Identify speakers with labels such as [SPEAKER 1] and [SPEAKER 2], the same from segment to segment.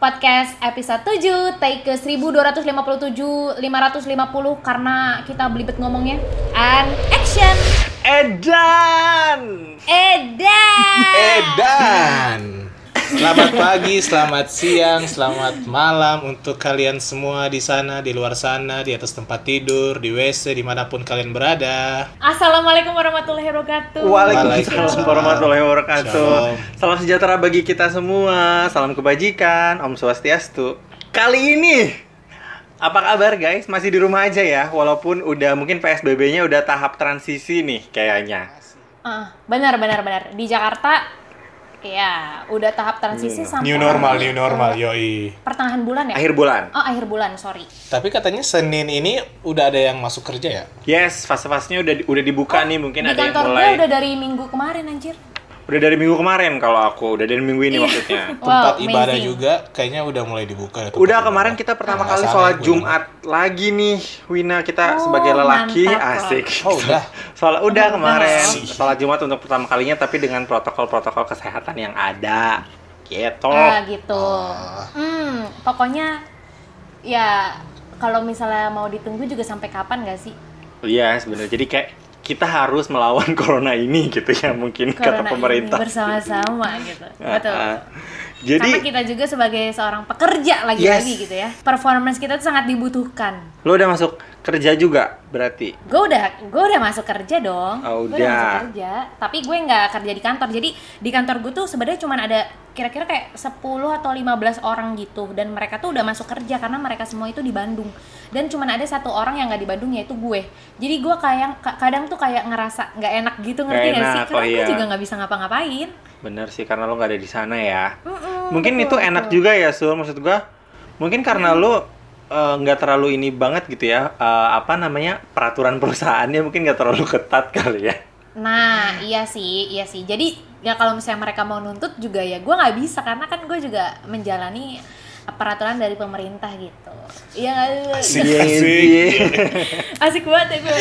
[SPEAKER 1] podcast episode 7 take ke 1257 550 karena kita belibet ngomongnya and action
[SPEAKER 2] Edan.
[SPEAKER 1] Edan
[SPEAKER 3] Edan. Selamat pagi, selamat siang, selamat malam untuk kalian semua di sana, di luar sana, di atas tempat tidur, di WC, di mana pun kalian berada.
[SPEAKER 1] Assalamualaikum warahmatullahi wabarakatuh
[SPEAKER 2] Waalaikumsalam warahmatullahi wabarakatuh.
[SPEAKER 3] Shalom.
[SPEAKER 2] Salam sejahtera bagi kita semua. Salam kebajikan. Om Swastiastu. Kali ini apa kabar guys? Masih di rumah aja ya, walaupun udah mungkin PSBB-nya udah tahap transisi nih kayaknya.
[SPEAKER 1] Ah, benar benar benar di Jakarta ya udah tahap transisi sampai
[SPEAKER 3] New normal, new normal, yoi.
[SPEAKER 1] pertengahan bulan ya
[SPEAKER 2] Akhir bulan.
[SPEAKER 1] oh akhir bulan sorry
[SPEAKER 3] Tapi katanya Senin ini udah ada yang masuk kerja ya?
[SPEAKER 2] Yes, fase-fasenya udah udah dibuka nih, mungkin
[SPEAKER 1] di
[SPEAKER 2] ada yang
[SPEAKER 1] kantor gue
[SPEAKER 2] mulai.
[SPEAKER 1] udah dari minggu kemarin anjir
[SPEAKER 2] Udah dari minggu kemarin kalau aku, udah dari minggu ini maksudnya.
[SPEAKER 3] Tempat
[SPEAKER 1] Wow,
[SPEAKER 3] ibadah
[SPEAKER 1] amazing.
[SPEAKER 3] juga kayaknya udah mulai dibuka. ya,
[SPEAKER 2] Udah
[SPEAKER 3] ibadah.
[SPEAKER 2] kemarin kita pertama
[SPEAKER 3] Nggak
[SPEAKER 2] kali sholat
[SPEAKER 3] ya,
[SPEAKER 2] Jumat lagi nih, Wina kita
[SPEAKER 1] Oh,
[SPEAKER 2] sebagai lelaki
[SPEAKER 1] mantap
[SPEAKER 2] asik.
[SPEAKER 3] Oh, udah.
[SPEAKER 2] Sholat udah
[SPEAKER 1] Oh,
[SPEAKER 2] kemarin sholat Jumat untuk pertama kalinya tapi dengan protokol-protokol kesehatan yang ada. Gitu.
[SPEAKER 1] Ah gitu.
[SPEAKER 3] Ah.
[SPEAKER 1] Hmm, pokoknya ya kalau misalnya mau ditunggu juga sampai kapan gak sih?
[SPEAKER 2] Iya sebenarnya. Jadi kayak kita harus melawan corona ini gitu ya mungkin kata
[SPEAKER 1] Corona
[SPEAKER 2] pemerintah.
[SPEAKER 1] ini bersama-sama gitu. Betul.
[SPEAKER 2] Jadi
[SPEAKER 1] Karena kita juga sebagai seorang pekerja lagi-lagi
[SPEAKER 2] Yes.
[SPEAKER 1] gitu ya. Performance kita tuh sangat dibutuhkan.
[SPEAKER 2] lo udah masuk kerja juga berarti.
[SPEAKER 1] Gue udah gue udah masuk kerja dong.
[SPEAKER 2] Oh,
[SPEAKER 1] Gue udah
[SPEAKER 2] udah.
[SPEAKER 1] masuk kerja. Tapi gue nggak kerja di kantor. Jadi di kantor gue tuh sebenarnya cuma ada kira-kira kayak 10 atau 15 orang gitu dan mereka tuh udah masuk kerja karena mereka semua itu di Bandung dan cuma ada satu orang yang nggak di Bandung yaitu gue jadi gue kayak ka- kadang tuh kayak ngerasa nggak enak gitu ngerti
[SPEAKER 2] nggak
[SPEAKER 1] sih
[SPEAKER 2] enak,
[SPEAKER 1] karena
[SPEAKER 2] oh
[SPEAKER 1] gue
[SPEAKER 2] iya.
[SPEAKER 1] juga nggak bisa ngapa-ngapain
[SPEAKER 2] Bener sih karena lo nggak ada di sana ya.
[SPEAKER 1] Mm-mm,
[SPEAKER 2] mungkin
[SPEAKER 1] betul,
[SPEAKER 2] itu enak
[SPEAKER 1] betul.
[SPEAKER 2] juga ya Sul maksud gua mungkin karena lo eh, nggak terlalu ini banget gitu ya eh, apa namanya peraturan perusahaannya mungkin nggak terlalu ketat kali ya
[SPEAKER 1] Nah, iya sih, iya sih. Jadi ya kalau misalnya mereka mau nuntut juga ya gue nggak bisa karena kan gue juga menjalani peraturan dari pemerintah gitu. Iya nggak
[SPEAKER 3] Asik,
[SPEAKER 2] Iya,
[SPEAKER 3] asik.
[SPEAKER 2] iya.
[SPEAKER 1] Asik banget ya gue.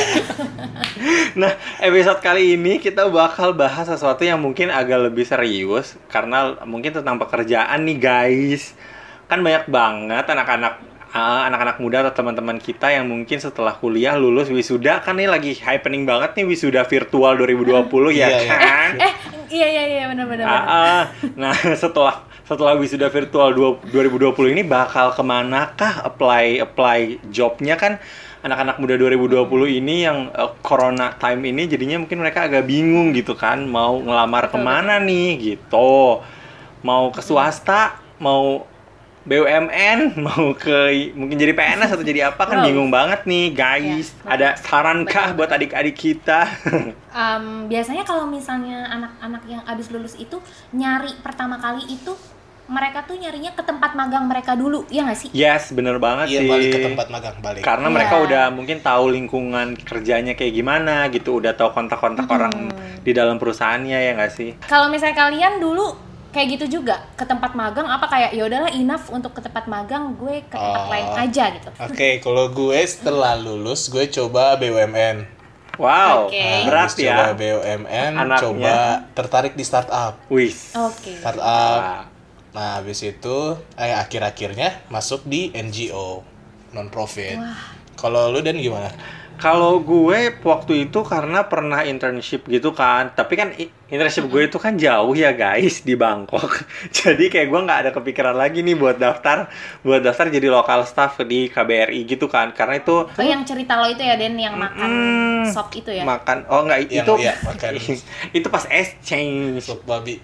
[SPEAKER 2] nah episode kali ini kita bakal bahas sesuatu yang mungkin agak lebih serius karena mungkin tentang pekerjaan nih guys kan banyak banget anak-anak ah, anak-anak muda atau teman-teman kita yang mungkin setelah kuliah lulus wisuda kan nih lagi happening banget nih wisuda virtual 2020 ya
[SPEAKER 3] Iya, iya.
[SPEAKER 2] kan
[SPEAKER 1] eh, iya iya iya benar-benar.
[SPEAKER 2] Ah, ah. nah setelah setelah wisuda virtual dua- 2020 ini bakal ke manakah apply apply jobnya kan anak-anak muda 2020 ini yang eh, corona time ini jadinya mungkin mereka agak bingung gitu kan mau ngelamar
[SPEAKER 1] ke
[SPEAKER 2] mana nih gitu mau ke swasta mau BUMN mau ke mungkin jadi PNS atau jadi apa kan
[SPEAKER 1] Wow.
[SPEAKER 2] bingung banget nih guys
[SPEAKER 1] Iya,
[SPEAKER 2] ada sarankah buat adik-adik kita
[SPEAKER 1] Em, biasanya kalau misalnya anak-anak yang abis lulus itu nyari pertama kali itu mereka tuh nyarinya ke tempat magang mereka dulu, ya nggak sih?
[SPEAKER 2] yes bener banget
[SPEAKER 3] Iya
[SPEAKER 2] sih
[SPEAKER 3] balik ke tempat magang balik.
[SPEAKER 2] karena
[SPEAKER 1] Iya.
[SPEAKER 2] mereka udah mungkin tahu lingkungan kerjanya kayak gimana gitu udah tahu kontak-kontak
[SPEAKER 1] Mm-mm.
[SPEAKER 2] orang di dalam perusahaannya ya nggak sih
[SPEAKER 1] Kalau misalnya kalian dulu kayak gitu juga ke tempat magang apa kayak ya udahlah enough untuk ke tempat magang gue ke tempat
[SPEAKER 3] Oh.
[SPEAKER 1] lain aja gitu.
[SPEAKER 3] Oke, kalau gue setelah lulus gue coba BUMN.
[SPEAKER 2] wow
[SPEAKER 1] Oke.
[SPEAKER 2] berat
[SPEAKER 3] Habis coba
[SPEAKER 2] ya
[SPEAKER 3] BUMN,
[SPEAKER 2] Anaknya.
[SPEAKER 3] coba tertarik di startup.
[SPEAKER 2] wis
[SPEAKER 1] Oke.
[SPEAKER 3] Startup.
[SPEAKER 2] Wah.
[SPEAKER 3] Nah, habis itu eh akhir-akhirnya masuk di NGO non profit. Kalau lu dan gimana?
[SPEAKER 2] Kalau gue waktu itu karena pernah internship gitu kan tapi kan internship gue itu kan jauh ya guys di Bangkok jadi kayak gue nggak ada kepikiran lagi nih buat daftar buat daftar jadi lokal staff di KBRI gitu kan karena itu
[SPEAKER 1] Oh yang cerita lo itu ya Den yang makan
[SPEAKER 2] Mm,
[SPEAKER 1] sop itu ya?
[SPEAKER 2] makan oh nggak
[SPEAKER 3] Yang-
[SPEAKER 2] itu
[SPEAKER 3] iya, makan.
[SPEAKER 2] itu pas exchange
[SPEAKER 3] Sup babi.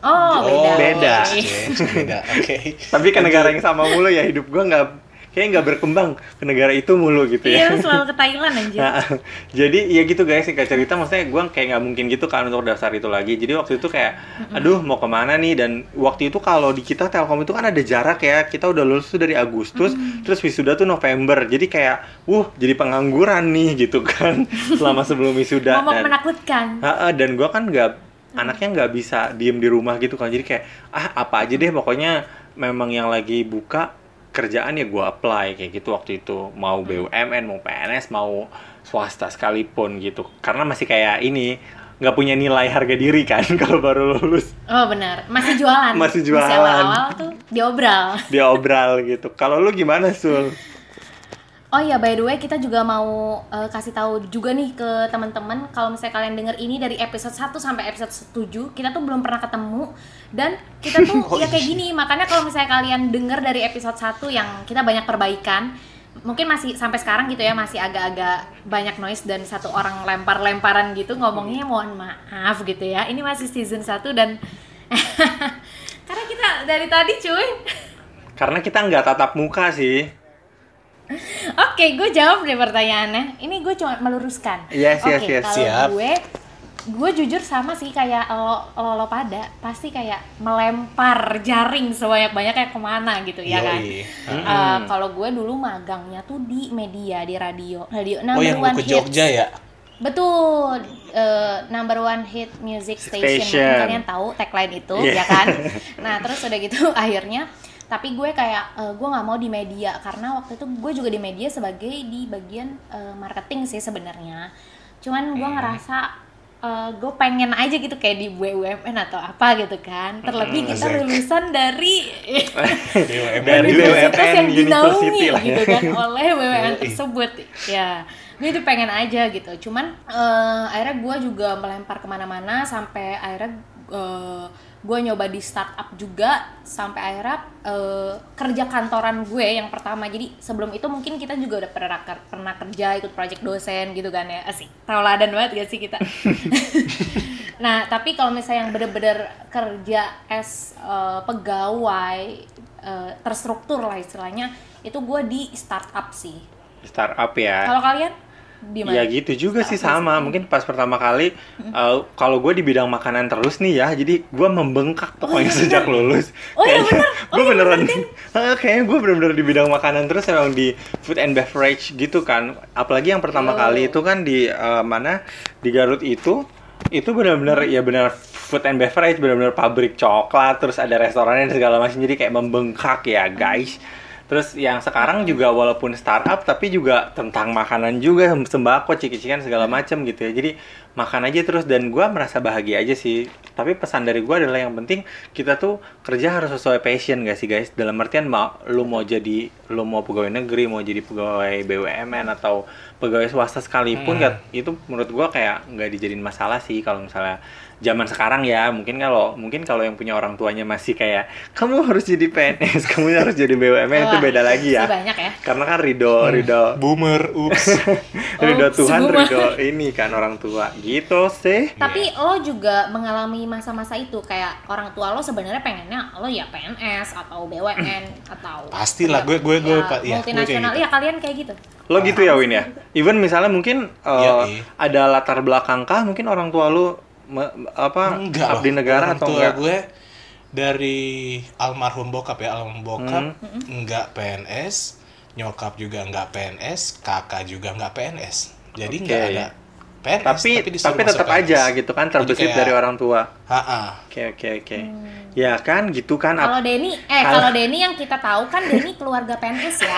[SPEAKER 1] Oh beda.
[SPEAKER 2] beda.
[SPEAKER 1] Oke.
[SPEAKER 3] Oke, beda. Oke.
[SPEAKER 2] tapi ke negara yang sama mulu ya hidup gue nggak kayak nggak berkembang ke negara itu mulu gitu
[SPEAKER 1] Iya
[SPEAKER 2] ya.
[SPEAKER 1] Lu selalu ke Thailand anjir.
[SPEAKER 2] Nah, jadi ya gitu guys singkat cerita maksudnya gue kayak nggak mungkin gitu kan untuk daftar itu lagi. Jadi waktu itu kayak aduh mau ke mana nih? Dan waktu itu kalau di kita Telkom itu kan ada jarak ya. Kita udah lulus tuh dari Agustus terus wisuda tuh November. Jadi kayak wuh jadi pengangguran nih gitu kan selama sebelum wisuda.
[SPEAKER 1] Momok
[SPEAKER 2] dan
[SPEAKER 1] menakutkan.
[SPEAKER 2] Ha-ha, dan gue kan nggak anaknya nggak bisa diem di rumah gitu kan. Jadi kayak ah apa aja deh pokoknya memang yang lagi buka kerjaan ya gue apply kayak gitu waktu itu mau BUMN mau PNS mau swasta sekalipun gitu karena masih kayak ini nggak punya nilai harga diri kan kalau baru lulus
[SPEAKER 1] Oh benar, masih jualan.
[SPEAKER 2] Masih
[SPEAKER 1] Masih
[SPEAKER 2] jualan.
[SPEAKER 1] awal-awal tuh diobral.
[SPEAKER 2] diobral gitu. Kalau lu gimana sul?
[SPEAKER 1] Oh iya, by the way kita juga mau eh, kasih tahu juga nih ke teman-teman kalau misalnya kalian denger ini dari episode 1 sampai episode 7, kita tuh belum pernah ketemu dan kita tuh
[SPEAKER 3] Oh,
[SPEAKER 1] ya kayak gini. Makanya kalau misalnya kalian denger dari episode 1 yang kita banyak perbaikan, mungkin masih sampai sekarang gitu ya masih agak-agak banyak noise dan satu orang lempar-lemparan gitu ngomongnya mohon maaf gitu ya. Ini masih season 1 dan karena kita dari tadi cuy
[SPEAKER 2] Karena kita nggak tatap muka sih.
[SPEAKER 1] Oke, gue jawab deh pertanyaannya. Ini gue cuma meluruskan.
[SPEAKER 2] Yes, yes,
[SPEAKER 1] Oke,
[SPEAKER 2] yes.
[SPEAKER 1] kalau
[SPEAKER 3] Siap.
[SPEAKER 1] gue, gue jujur sama sih kayak lo, lo, lo pada pasti kayak melempar jaring sebanyak banyaknya ke mana gitu ya kan.
[SPEAKER 3] Yoi.
[SPEAKER 1] Eh, kalau gue dulu magangnya tuh di media di radio, radio number
[SPEAKER 3] Oh yang
[SPEAKER 1] one
[SPEAKER 3] ke
[SPEAKER 1] hits.
[SPEAKER 3] Jogja ya?
[SPEAKER 1] Betul, eh, number one hit music station.
[SPEAKER 2] Station.
[SPEAKER 1] Kalian tahu tagline itu,
[SPEAKER 2] Iya.
[SPEAKER 1] ya kan? Nah, terus udah gitu akhirnya, tapi gue kayak eh, gue nggak mau di media karena waktu itu gue juga di media sebagai di bagian eh, marketing sih sebenarnya. Cuman gue ngerasa eh, gue pengen aja gitu kayak di BUMN atau apa gitu kan. Terlebih kita
[SPEAKER 3] asik.
[SPEAKER 1] lulusan dari
[SPEAKER 3] BUMN.
[SPEAKER 2] Dari
[SPEAKER 1] universitas
[SPEAKER 2] BUMN
[SPEAKER 1] yang dinaungi
[SPEAKER 2] University lah ya.
[SPEAKER 1] gitu kan oleh BUMN tersebut ya gue itu pengen aja gitu cuman eh, akhirnya gue juga melempar ke mana-mana sampai akhirnya eh, gue nyoba di startup juga sampai akhirnya eh, kerja kantoran gue yang pertama jadi sebelum itu mungkin kita juga udah pernah pernah kerja ikut project dosen gitu kan ya asik tauladan banget gak sih kita Nah, tapi kalau misalnya yang bener-bener kerja as uh, pegawai uh, terstruktur lah istilahnya, itu gue di startup sih.
[SPEAKER 2] Startup ya.
[SPEAKER 1] Kalau kalian di mana?
[SPEAKER 2] Ya gitu juga sih sama. Mungkin pas pertama kali uh, kalau gue di bidang makanan terus nih ya, jadi gue membengkak pokoknya sejak lulus.
[SPEAKER 1] Oh iya,
[SPEAKER 2] Kayaknya
[SPEAKER 1] bener. Oh
[SPEAKER 2] gue
[SPEAKER 1] iya,
[SPEAKER 2] beneran, Ah, kayaknya gue bener-bener di bidang makanan terus emang di food and beverage gitu kan. Apalagi yang pertama
[SPEAKER 1] Oh.
[SPEAKER 2] kali itu kan di uh, mana di Garut itu itu benar-benar ya benar food and beverage benar-benar pabrik coklat terus ada restorannya dan segala macam jadi kayak membengkak ya guys terus yang sekarang juga walaupun startup tapi juga tentang makanan juga sembako ciki-cikan segala macam gitu ya. Jadi makan aja terus dan gua merasa bahagia aja sih. Tapi pesan dari gua adalah yang penting kita tuh kerja harus sesuai passion gak sih guys? Dalam artian mau lu mau jadi lu mau pegawai negeri mau jadi pegawai BUMN atau pegawai swasta sekalipun
[SPEAKER 3] Hmm.
[SPEAKER 2] Kat, itu menurut gua kayak nggak dijadiin masalah sih kalau misalnya zaman sekarang ya mungkin kalau mungkin kalau yang punya orang tuanya masih kayak kamu harus jadi PNS kamu harus jadi BUMN itu beda lagi ya
[SPEAKER 1] banyak ya.
[SPEAKER 2] karena kan ridho ridho
[SPEAKER 3] Boomer, ups.
[SPEAKER 2] ridho
[SPEAKER 1] Oops,
[SPEAKER 2] Tuhan ridho ini kan orang tua gitu sih
[SPEAKER 1] Tapi lo juga mengalami masa-masa itu kayak orang tua lo sebenarnya pengennya lo ya PNS atau BUMN atau
[SPEAKER 3] Pastilah, gue- gue- gue,
[SPEAKER 1] ya,
[SPEAKER 3] iya, kayak
[SPEAKER 1] multinasional.
[SPEAKER 3] gitu.
[SPEAKER 1] Iya, kalian kayak gitu.
[SPEAKER 2] lo gitu ya Win ya even misalnya mungkin uh,
[SPEAKER 3] Iya, iya.
[SPEAKER 2] ada latar belakang kah mungkin orang tua lu me- apa
[SPEAKER 3] enggak
[SPEAKER 2] abdi
[SPEAKER 3] loh.
[SPEAKER 2] negara
[SPEAKER 3] Orang
[SPEAKER 2] atau
[SPEAKER 3] tua
[SPEAKER 2] enggak
[SPEAKER 3] gue dari almarhum bokap ya almarhum bokap
[SPEAKER 2] Hmm.
[SPEAKER 3] enggak PNS nyokap juga enggak PNS kakak juga enggak PNS jadi
[SPEAKER 2] Oke.
[SPEAKER 3] enggak ada
[SPEAKER 2] Tapi tapi
[SPEAKER 3] masuk
[SPEAKER 2] tetap aja gitu kan terbesit
[SPEAKER 3] kayak-
[SPEAKER 2] dari orang tua oke oke oke ya kan gitu kan
[SPEAKER 1] Hmm. Kalau Denny, eh
[SPEAKER 2] Kalau-
[SPEAKER 1] Denny yang kita tahu kan Denny keluarga PNS ya.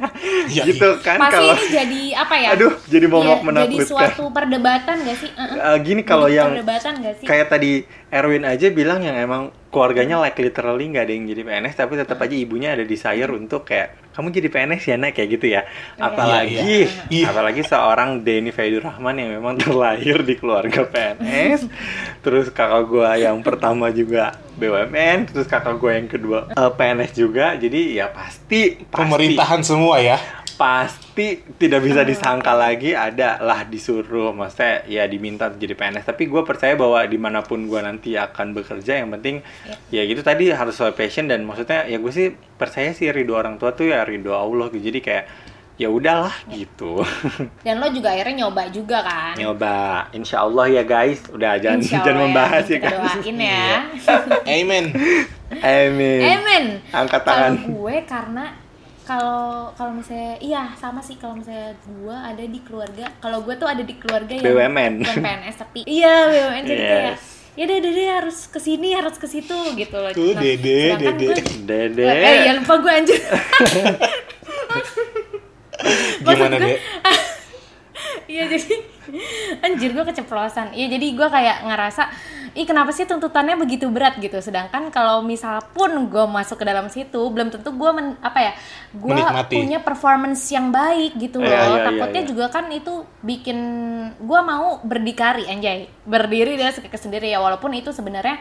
[SPEAKER 3] Iya,
[SPEAKER 2] gitu
[SPEAKER 3] iya.
[SPEAKER 2] kan
[SPEAKER 1] Pasti
[SPEAKER 2] kalau
[SPEAKER 1] ini jadi apa ya?
[SPEAKER 2] aduh jadi momok
[SPEAKER 1] jadi
[SPEAKER 2] menakutkan
[SPEAKER 1] suatu perdebatan gak sih? Uh-uh.
[SPEAKER 2] Eh, gini kalau
[SPEAKER 1] Jadi
[SPEAKER 2] yang
[SPEAKER 1] perdebatan gak sih?
[SPEAKER 2] kayak tadi Erwin aja bilang yang emang keluarganya like literally nggak ada yang jadi PNS tapi tetap aja ibunya ada desire untuk kayak kamu jadi PNS ya nak kayak gitu ya. Apalagi
[SPEAKER 3] Iya, iya.
[SPEAKER 2] apalagi seorang Denny Faidur Rahman yang memang terlahir di keluarga PNS terus kakak gua yang pertama juga BUMN terus kakak gua yang kedua eh, PNS juga. Jadi ya pasti pasti.
[SPEAKER 3] Pemerintahan semua ya
[SPEAKER 2] pasti tidak bisa disangka lagi ada lah disuruh. Maksudnya ya diminta jadi PNS tapi gue percaya bahwa di mana pun gue nanti akan bekerja yang penting ya gitu tadi harus sesuai passion dan maksudnya ya gue sih percaya sih ridho orang tua tuh ya ridho Allah gitu. Jadi kayak ya udahlah gitu.
[SPEAKER 1] Dan lo juga akhirnya nyoba juga kan?
[SPEAKER 2] nyoba. Insya Allah ya guys. Udah jangan
[SPEAKER 1] Insya
[SPEAKER 2] jangan
[SPEAKER 1] Allah
[SPEAKER 2] membahas ya
[SPEAKER 1] kita
[SPEAKER 2] kan
[SPEAKER 1] doain ya.
[SPEAKER 3] amen
[SPEAKER 2] amin.
[SPEAKER 1] Amen.
[SPEAKER 2] angkat
[SPEAKER 1] Kalau
[SPEAKER 2] tangan
[SPEAKER 1] gue karena kalau kalau misalnya iya sama sih kalau misalnya gue ada di keluarga kalau gue tuh ada di keluarga yang
[SPEAKER 2] BUMN.
[SPEAKER 1] bukan PNS tapi iya BUMN jadi kayak
[SPEAKER 2] Yes.
[SPEAKER 1] ya deh deh deh, harus ke sini harus ke situ gitu loh
[SPEAKER 3] Tuh, Dede,
[SPEAKER 1] sedangkan
[SPEAKER 3] Dede.
[SPEAKER 1] gue-
[SPEAKER 2] dede
[SPEAKER 1] eh ya lupa gue anjir
[SPEAKER 3] gimana
[SPEAKER 1] gue-
[SPEAKER 3] deh
[SPEAKER 1] iya jadi Anjir gue keceplosan. Iya jadi gue kayak ngerasa, ih kenapa sih tuntutannya begitu berat gitu. Sedangkan kalau misal pun gue masuk ke dalam situ, belum tentu gue men, apa ya, gue punya performance yang baik gitu loh.
[SPEAKER 2] Iya, iya, iya,
[SPEAKER 1] Takutnya
[SPEAKER 2] iya.
[SPEAKER 1] juga kan itu bikin gue mau berdikari anjay, berdiri dia sendiri ya. Walaupun itu sebenarnya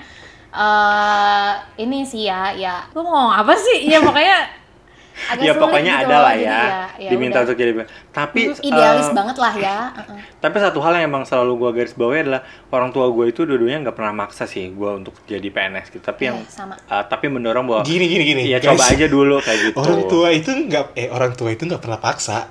[SPEAKER 1] eh ini sih ya, ya gue mau ngomong apa sih? Ya pokoknya agak
[SPEAKER 2] ya pokoknya
[SPEAKER 1] gitu
[SPEAKER 2] ada lah
[SPEAKER 1] Jadi
[SPEAKER 2] ya,
[SPEAKER 1] ya
[SPEAKER 2] diminta
[SPEAKER 1] udah.
[SPEAKER 2] untuk jadi tapi
[SPEAKER 1] Hmm, idealis
[SPEAKER 2] eh,
[SPEAKER 1] banget lah ya. uh-uh.
[SPEAKER 2] tapi satu hal yang emang selalu gue garis bawahi adalah orang tua gue itu dua-duanya nggak pernah maksa sih gue untuk jadi PNS gitu tapi yang
[SPEAKER 1] Iya, sama.
[SPEAKER 2] eh, tapi mendorong bahwa
[SPEAKER 3] Gini gini gini.
[SPEAKER 2] ya
[SPEAKER 3] guys.
[SPEAKER 2] coba aja dulu kayak gitu
[SPEAKER 3] Orang tua itu nggak eh orang tua itu nggak pernah paksa.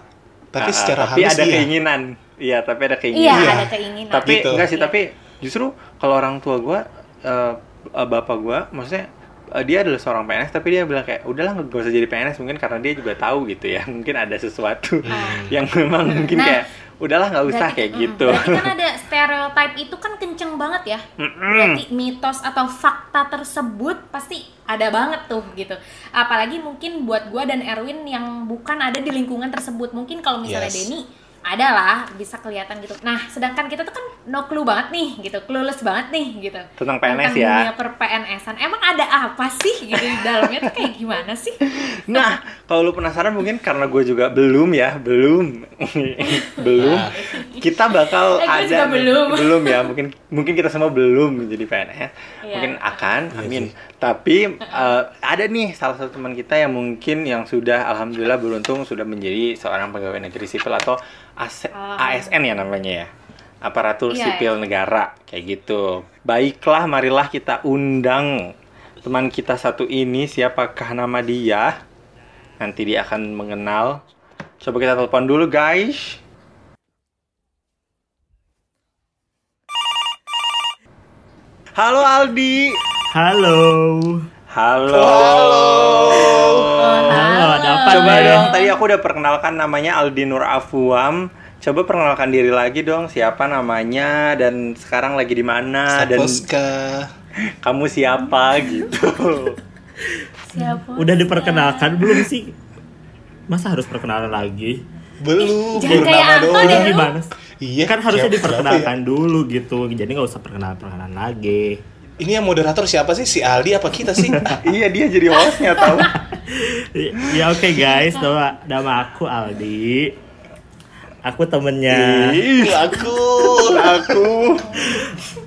[SPEAKER 3] Tapi
[SPEAKER 2] Ah,
[SPEAKER 3] secara
[SPEAKER 2] tapi
[SPEAKER 3] halus
[SPEAKER 2] ada
[SPEAKER 3] iya.
[SPEAKER 2] keinginan iya tapi ada keinginan
[SPEAKER 3] Iya.
[SPEAKER 1] ada keinginan.
[SPEAKER 2] tapi
[SPEAKER 3] Gitu.
[SPEAKER 2] enggak sih
[SPEAKER 1] Iya.
[SPEAKER 2] tapi justru kalau orang tua gue eh, eh, bapak gue maksudnya eh, dia adalah seorang PNS tapi dia bilang kayak udahlah nggak usah jadi PNS mungkin karena dia juga tahu gitu ya mungkin ada sesuatu yang memang mungkin
[SPEAKER 1] Nah,
[SPEAKER 2] kayak udahlah nggak usah
[SPEAKER 1] Berarti-
[SPEAKER 2] kayak
[SPEAKER 1] mm,
[SPEAKER 2] gitu
[SPEAKER 1] Berarti kan ada stereotype itu kan kenceng banget ya. Berarti mitos atau fakta tersebut pasti ada banget tuh gitu. Apalagi mungkin buat gua dan Erwin yang bukan ada di lingkungan tersebut. Mungkin kalau misalnya
[SPEAKER 3] Yes.
[SPEAKER 1] Denny ada lah bisa kelihatan gitu. Nah, sedangkan kita tuh kan no clue banget nih gitu, clueless banget nih gitu.
[SPEAKER 2] Tentang PNS ya.
[SPEAKER 1] dunia per PNS-an. Emang ada apa sih gitu di dalamnya tuh kayak gimana sih?
[SPEAKER 2] Nah, kalau lu penasaran mungkin karena gue juga belum ya, belum, belum. Kita bakal
[SPEAKER 1] Eh,
[SPEAKER 2] ada,
[SPEAKER 1] juga belum.
[SPEAKER 2] belum ya. Mungkin mungkin kita semua belum menjadi PNS.
[SPEAKER 1] Iya.
[SPEAKER 2] Mungkin akan,
[SPEAKER 3] Iya
[SPEAKER 2] amin.
[SPEAKER 3] sih.
[SPEAKER 2] Tapi eh, ada nih salah satu teman kita yang mungkin yang sudah, alhamdulillah beruntung sudah menjadi seorang pegawai negeri sipil atau AS-
[SPEAKER 1] Ah.
[SPEAKER 2] ASN ya namanya ya. Aparatur
[SPEAKER 1] Iya,
[SPEAKER 2] sipil negara kayak gitu. Baiklah, marilah kita undang teman kita satu ini siapakah nama dia? Nanti dia akan mengenal. Coba kita telepon dulu, guys. Halo Aldi.
[SPEAKER 4] Halo.
[SPEAKER 2] Halo.
[SPEAKER 4] Halo, apa
[SPEAKER 2] Coba
[SPEAKER 4] nih?
[SPEAKER 2] dong, tadi aku udah perkenalkan namanya Aldi Nur Afwam. Coba perkenalkan diri lagi dong, siapa namanya dan sekarang lagi di mana dan
[SPEAKER 3] Saposka.
[SPEAKER 2] kamu siapa gitu.
[SPEAKER 1] Siapa?
[SPEAKER 4] Udah diperkenalkan belum sih? Masa harus perkenalan lagi?
[SPEAKER 3] Belum,
[SPEAKER 1] Jangan kayak
[SPEAKER 3] nama doang.
[SPEAKER 1] deh. lu.
[SPEAKER 4] Gimana?
[SPEAKER 3] Iya,
[SPEAKER 4] kan harusnya
[SPEAKER 3] siapa-
[SPEAKER 4] diperkenalkan dulu gitu. Jadi nggak usah perkenalan-perkenalan lagi.
[SPEAKER 3] Ini yang moderator siapa sih? Si Aldi apa kita sih?
[SPEAKER 2] iya, dia jadi hostnya tahu.
[SPEAKER 4] Ya oke guys, nama, nama aku Aldi. Aku temennya,
[SPEAKER 2] Ih,
[SPEAKER 3] aku.
[SPEAKER 2] aku.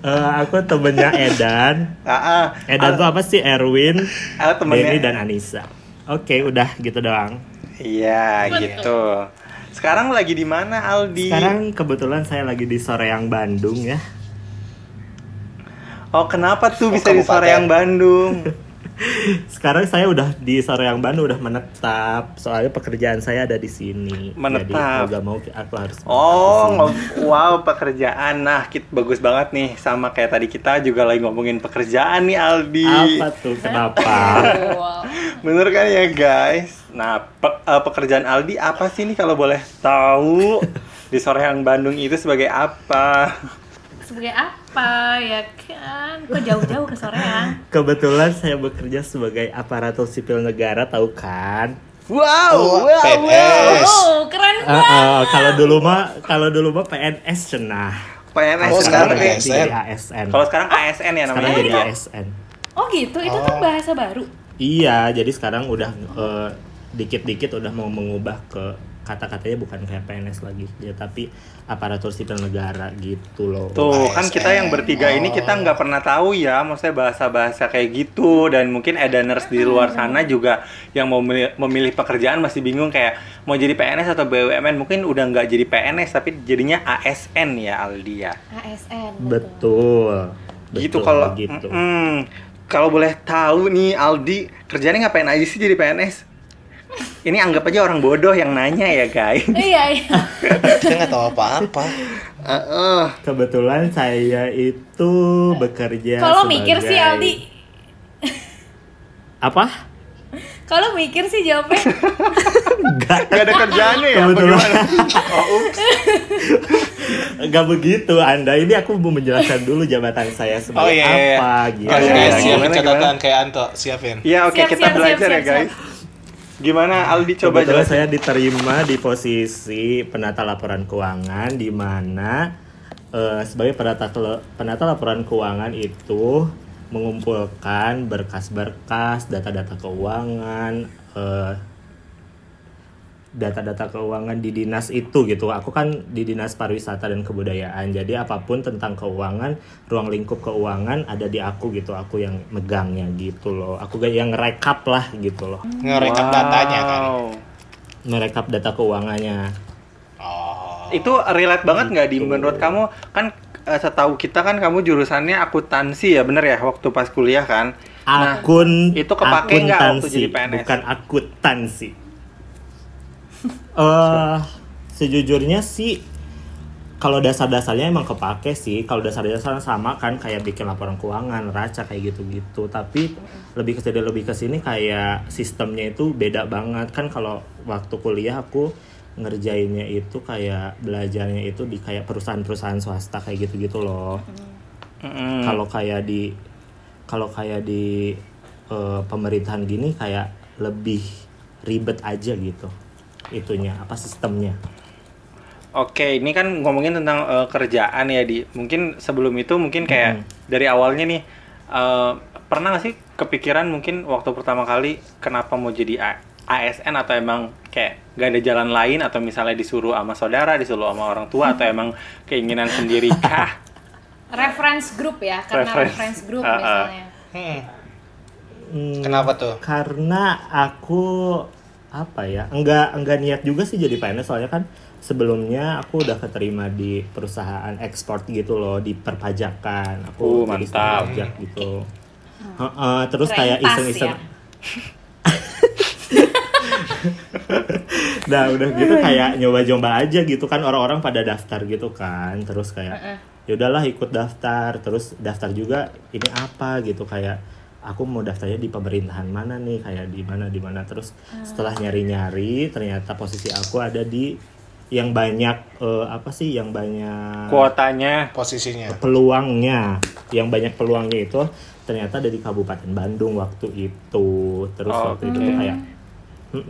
[SPEAKER 4] eh, aku temennya Edan.
[SPEAKER 2] Ah, ah.
[SPEAKER 4] Edan tuh apa sih? Erwin,
[SPEAKER 2] Ah, temennya.
[SPEAKER 4] Denny dan Anissa. Oke, udah gitu doang.
[SPEAKER 2] Iya, gitu. Sekarang lagi di mana Aldi?
[SPEAKER 4] Sekarang kebetulan saya lagi di Soreang Bandung ya.
[SPEAKER 2] Oh, kenapa tuh
[SPEAKER 3] Oh,
[SPEAKER 2] bisa di
[SPEAKER 3] kabupaten.
[SPEAKER 2] Soreang Bandung?
[SPEAKER 4] Sekarang saya udah di Soreang Bandung udah menetap. Soalnya pekerjaan saya ada di sini.
[SPEAKER 2] Menetap.
[SPEAKER 4] Jadi mau gak mau aku harus
[SPEAKER 2] Oh, wow pekerjaan. Nah, kit bagus banget nih sama kayak tadi kita juga lagi ngomongin pekerjaan nih Aldi.
[SPEAKER 4] Apa tuh? Kenapa?
[SPEAKER 1] Wow.
[SPEAKER 2] Bener kan ya guys? Nah, pe- eh, pekerjaan Aldi apa sih nih kalau boleh tahu? Di Soreang Bandung itu sebagai apa?
[SPEAKER 1] Sebagai apa ya kan? Kok jauh-jauh ke Soreang?
[SPEAKER 4] Kebetulan saya bekerja sebagai aparatur sipil negara, tahu kan?
[SPEAKER 2] Wow,
[SPEAKER 3] Oh,
[SPEAKER 2] wow,
[SPEAKER 3] PNS.
[SPEAKER 1] Oh, keren
[SPEAKER 4] Eh,
[SPEAKER 1] banget.
[SPEAKER 4] eh, kalau dulu mah kalau dulu mah PNS cenah.
[SPEAKER 2] PNS
[SPEAKER 3] Oh, sekarang
[SPEAKER 4] jadi ASN.
[SPEAKER 2] Kalau sekarang ASN ya
[SPEAKER 4] Sekarang
[SPEAKER 2] namanya.
[SPEAKER 4] jadi
[SPEAKER 2] ya?
[SPEAKER 4] ASN.
[SPEAKER 1] Oh gitu, itu tuh
[SPEAKER 3] Oh.
[SPEAKER 1] bahasa baru.
[SPEAKER 4] Iya, jadi sekarang udah eh, dikit-dikit udah mau mengubah ke kata-katanya bukan kayak PNS lagi, ya tapi aparatur sipil negara gitu loh.
[SPEAKER 2] Tuh, kan kita yang
[SPEAKER 3] ASN.
[SPEAKER 2] bertiga ini kita nggak pernah tahu ya, maksudnya bahasa-bahasa kayak gitu dan mungkin edaners di luar sana juga yang mau memilih, memilih pekerjaan masih bingung kayak mau jadi PNS atau BUMN mungkin udah nggak jadi PNS tapi jadinya ASN ya Aldi ya.
[SPEAKER 1] ASN.
[SPEAKER 4] Betul.
[SPEAKER 2] gitu
[SPEAKER 4] Betul,
[SPEAKER 2] kalau
[SPEAKER 4] gitu.
[SPEAKER 2] Mm-mm. kalau boleh tahu nih Aldi kerjanya ngapain aja sih jadi PNS? Ini anggap aja orang bodoh yang nanya ya guys.
[SPEAKER 1] Iya, iya.
[SPEAKER 3] Kita nggak tahu apa-apa.
[SPEAKER 2] Heeh.
[SPEAKER 4] Kebetulan saya itu bekerja
[SPEAKER 1] Kalau mikir sih
[SPEAKER 4] sebagai-
[SPEAKER 1] Aldi,
[SPEAKER 4] Apa?
[SPEAKER 1] kalau mikir sih jawabnya
[SPEAKER 4] Enggak.
[SPEAKER 2] Gak ada kerjaannya ya?
[SPEAKER 4] Kebetulan.
[SPEAKER 2] Oh, ups.
[SPEAKER 4] Enggak begitu Anda. Ini aku mau menjelaskan dulu jabatan saya
[SPEAKER 3] Oh
[SPEAKER 4] sebagai
[SPEAKER 3] iya, iya, iya.
[SPEAKER 4] apa gitu.
[SPEAKER 3] Guys,
[SPEAKER 2] Iya, iya.
[SPEAKER 3] siapin catatan kayak Anto, siapin.
[SPEAKER 2] Ya oke
[SPEAKER 1] Siap,
[SPEAKER 2] kita
[SPEAKER 1] siap,
[SPEAKER 2] belajar
[SPEAKER 1] siap,
[SPEAKER 2] ya
[SPEAKER 1] siap,
[SPEAKER 2] guys. Gimana Aldi coba
[SPEAKER 4] Kebetulan
[SPEAKER 2] jelasin?
[SPEAKER 4] saya diterima di posisi penata laporan keuangan di mana eh, sebagai penata penata laporan keuangan itu mengumpulkan berkas-berkas, data-data keuangan, eh, data-data keuangan di dinas itu gitu. Aku kan di dinas pariwisata dan kebudayaan. Jadi apa pun tentang keuangan, ruang lingkup keuangan ada di aku gitu. Aku yang megangnya gitu loh. Aku yang rekap lah gitu loh.
[SPEAKER 3] Ngerekap datanya kan.
[SPEAKER 2] Wow.
[SPEAKER 4] Merekap data keuangannya.
[SPEAKER 3] Oh.
[SPEAKER 2] Itu relate banget nggak di
[SPEAKER 4] Gitu.
[SPEAKER 2] menurut kamu kan eh, setahu kita kan kamu jurusannya akuntansi ya bener ya waktu pas kuliah kan? Nah,
[SPEAKER 4] Akun
[SPEAKER 2] itu kepake nggak waktu
[SPEAKER 4] akuntansi,
[SPEAKER 2] jadi PNS?
[SPEAKER 4] Bukan akuntansi. Eh, sejujurnya sih kalau dasar-dasarnya emang kepake sih. Kalau dasar-dasarnya sama kan kayak bikin laporan keuangan, raca kayak gitu-gitu. Tapi lebih ke sini lebih ke sini kayak sistemnya itu beda banget kan kalau waktu kuliah aku ngerjainnya itu kayak belajarnya itu di kayak perusahaan-perusahaan swasta kayak gitu-gitu loh
[SPEAKER 2] Mm-mm.
[SPEAKER 4] kalau kayak di kalau kayak di eh, pemerintahan gini kayak lebih ribet aja gitu itunya apa sistemnya
[SPEAKER 2] Oke, ini kan ngomongin tentang eh, kerjaan ya di. Mungkin sebelum itu mungkin kayak dari awalnya nih eh, pernah nggak sih kepikiran mungkin waktu pertama kali kenapa mau jadi A- ASN atau emang kayak gak ada jalan lain atau misalnya disuruh sama saudara, disuruh sama orang tua atau emang keinginan sendiri kah?
[SPEAKER 1] Reference group ya, karena
[SPEAKER 2] Reference.
[SPEAKER 1] reference group misalnya.
[SPEAKER 3] Hmm.
[SPEAKER 4] Hmm,
[SPEAKER 3] Kenapa tuh?
[SPEAKER 4] karena aku apa ya? Enggak enggak niat juga sih jadi PNS soalnya kan sebelumnya aku udah keterima di perusahaan ekspor gitu loh di perpajakan
[SPEAKER 2] Uh,
[SPEAKER 4] aku jadi
[SPEAKER 2] mantap.
[SPEAKER 4] pajak gitu. Heeh, terus
[SPEAKER 1] Keren
[SPEAKER 4] kayak iseng-iseng.
[SPEAKER 1] ya.
[SPEAKER 4] Nah udah gitu kayak nyoba-nyoba aja gitu kan. Orang-orang pada daftar gitu kan. Terus kayak ya udahlah ikut daftar. Terus daftar juga ini apa? gitu. Kayak aku mau daftarnya di pemerintahan mana nih kayak di mana di mana terus setelah nyari-nyari ternyata posisi aku ada di yang banyak eh, apa sih yang banyak
[SPEAKER 2] Kuotanya.
[SPEAKER 3] Posisinya.
[SPEAKER 4] peluangnya yang banyak peluangnya itu ternyata ada di Kabupaten Bandung waktu itu terus
[SPEAKER 2] Oh,
[SPEAKER 4] waktu itu
[SPEAKER 2] oke.
[SPEAKER 4] tuh kayak Mm,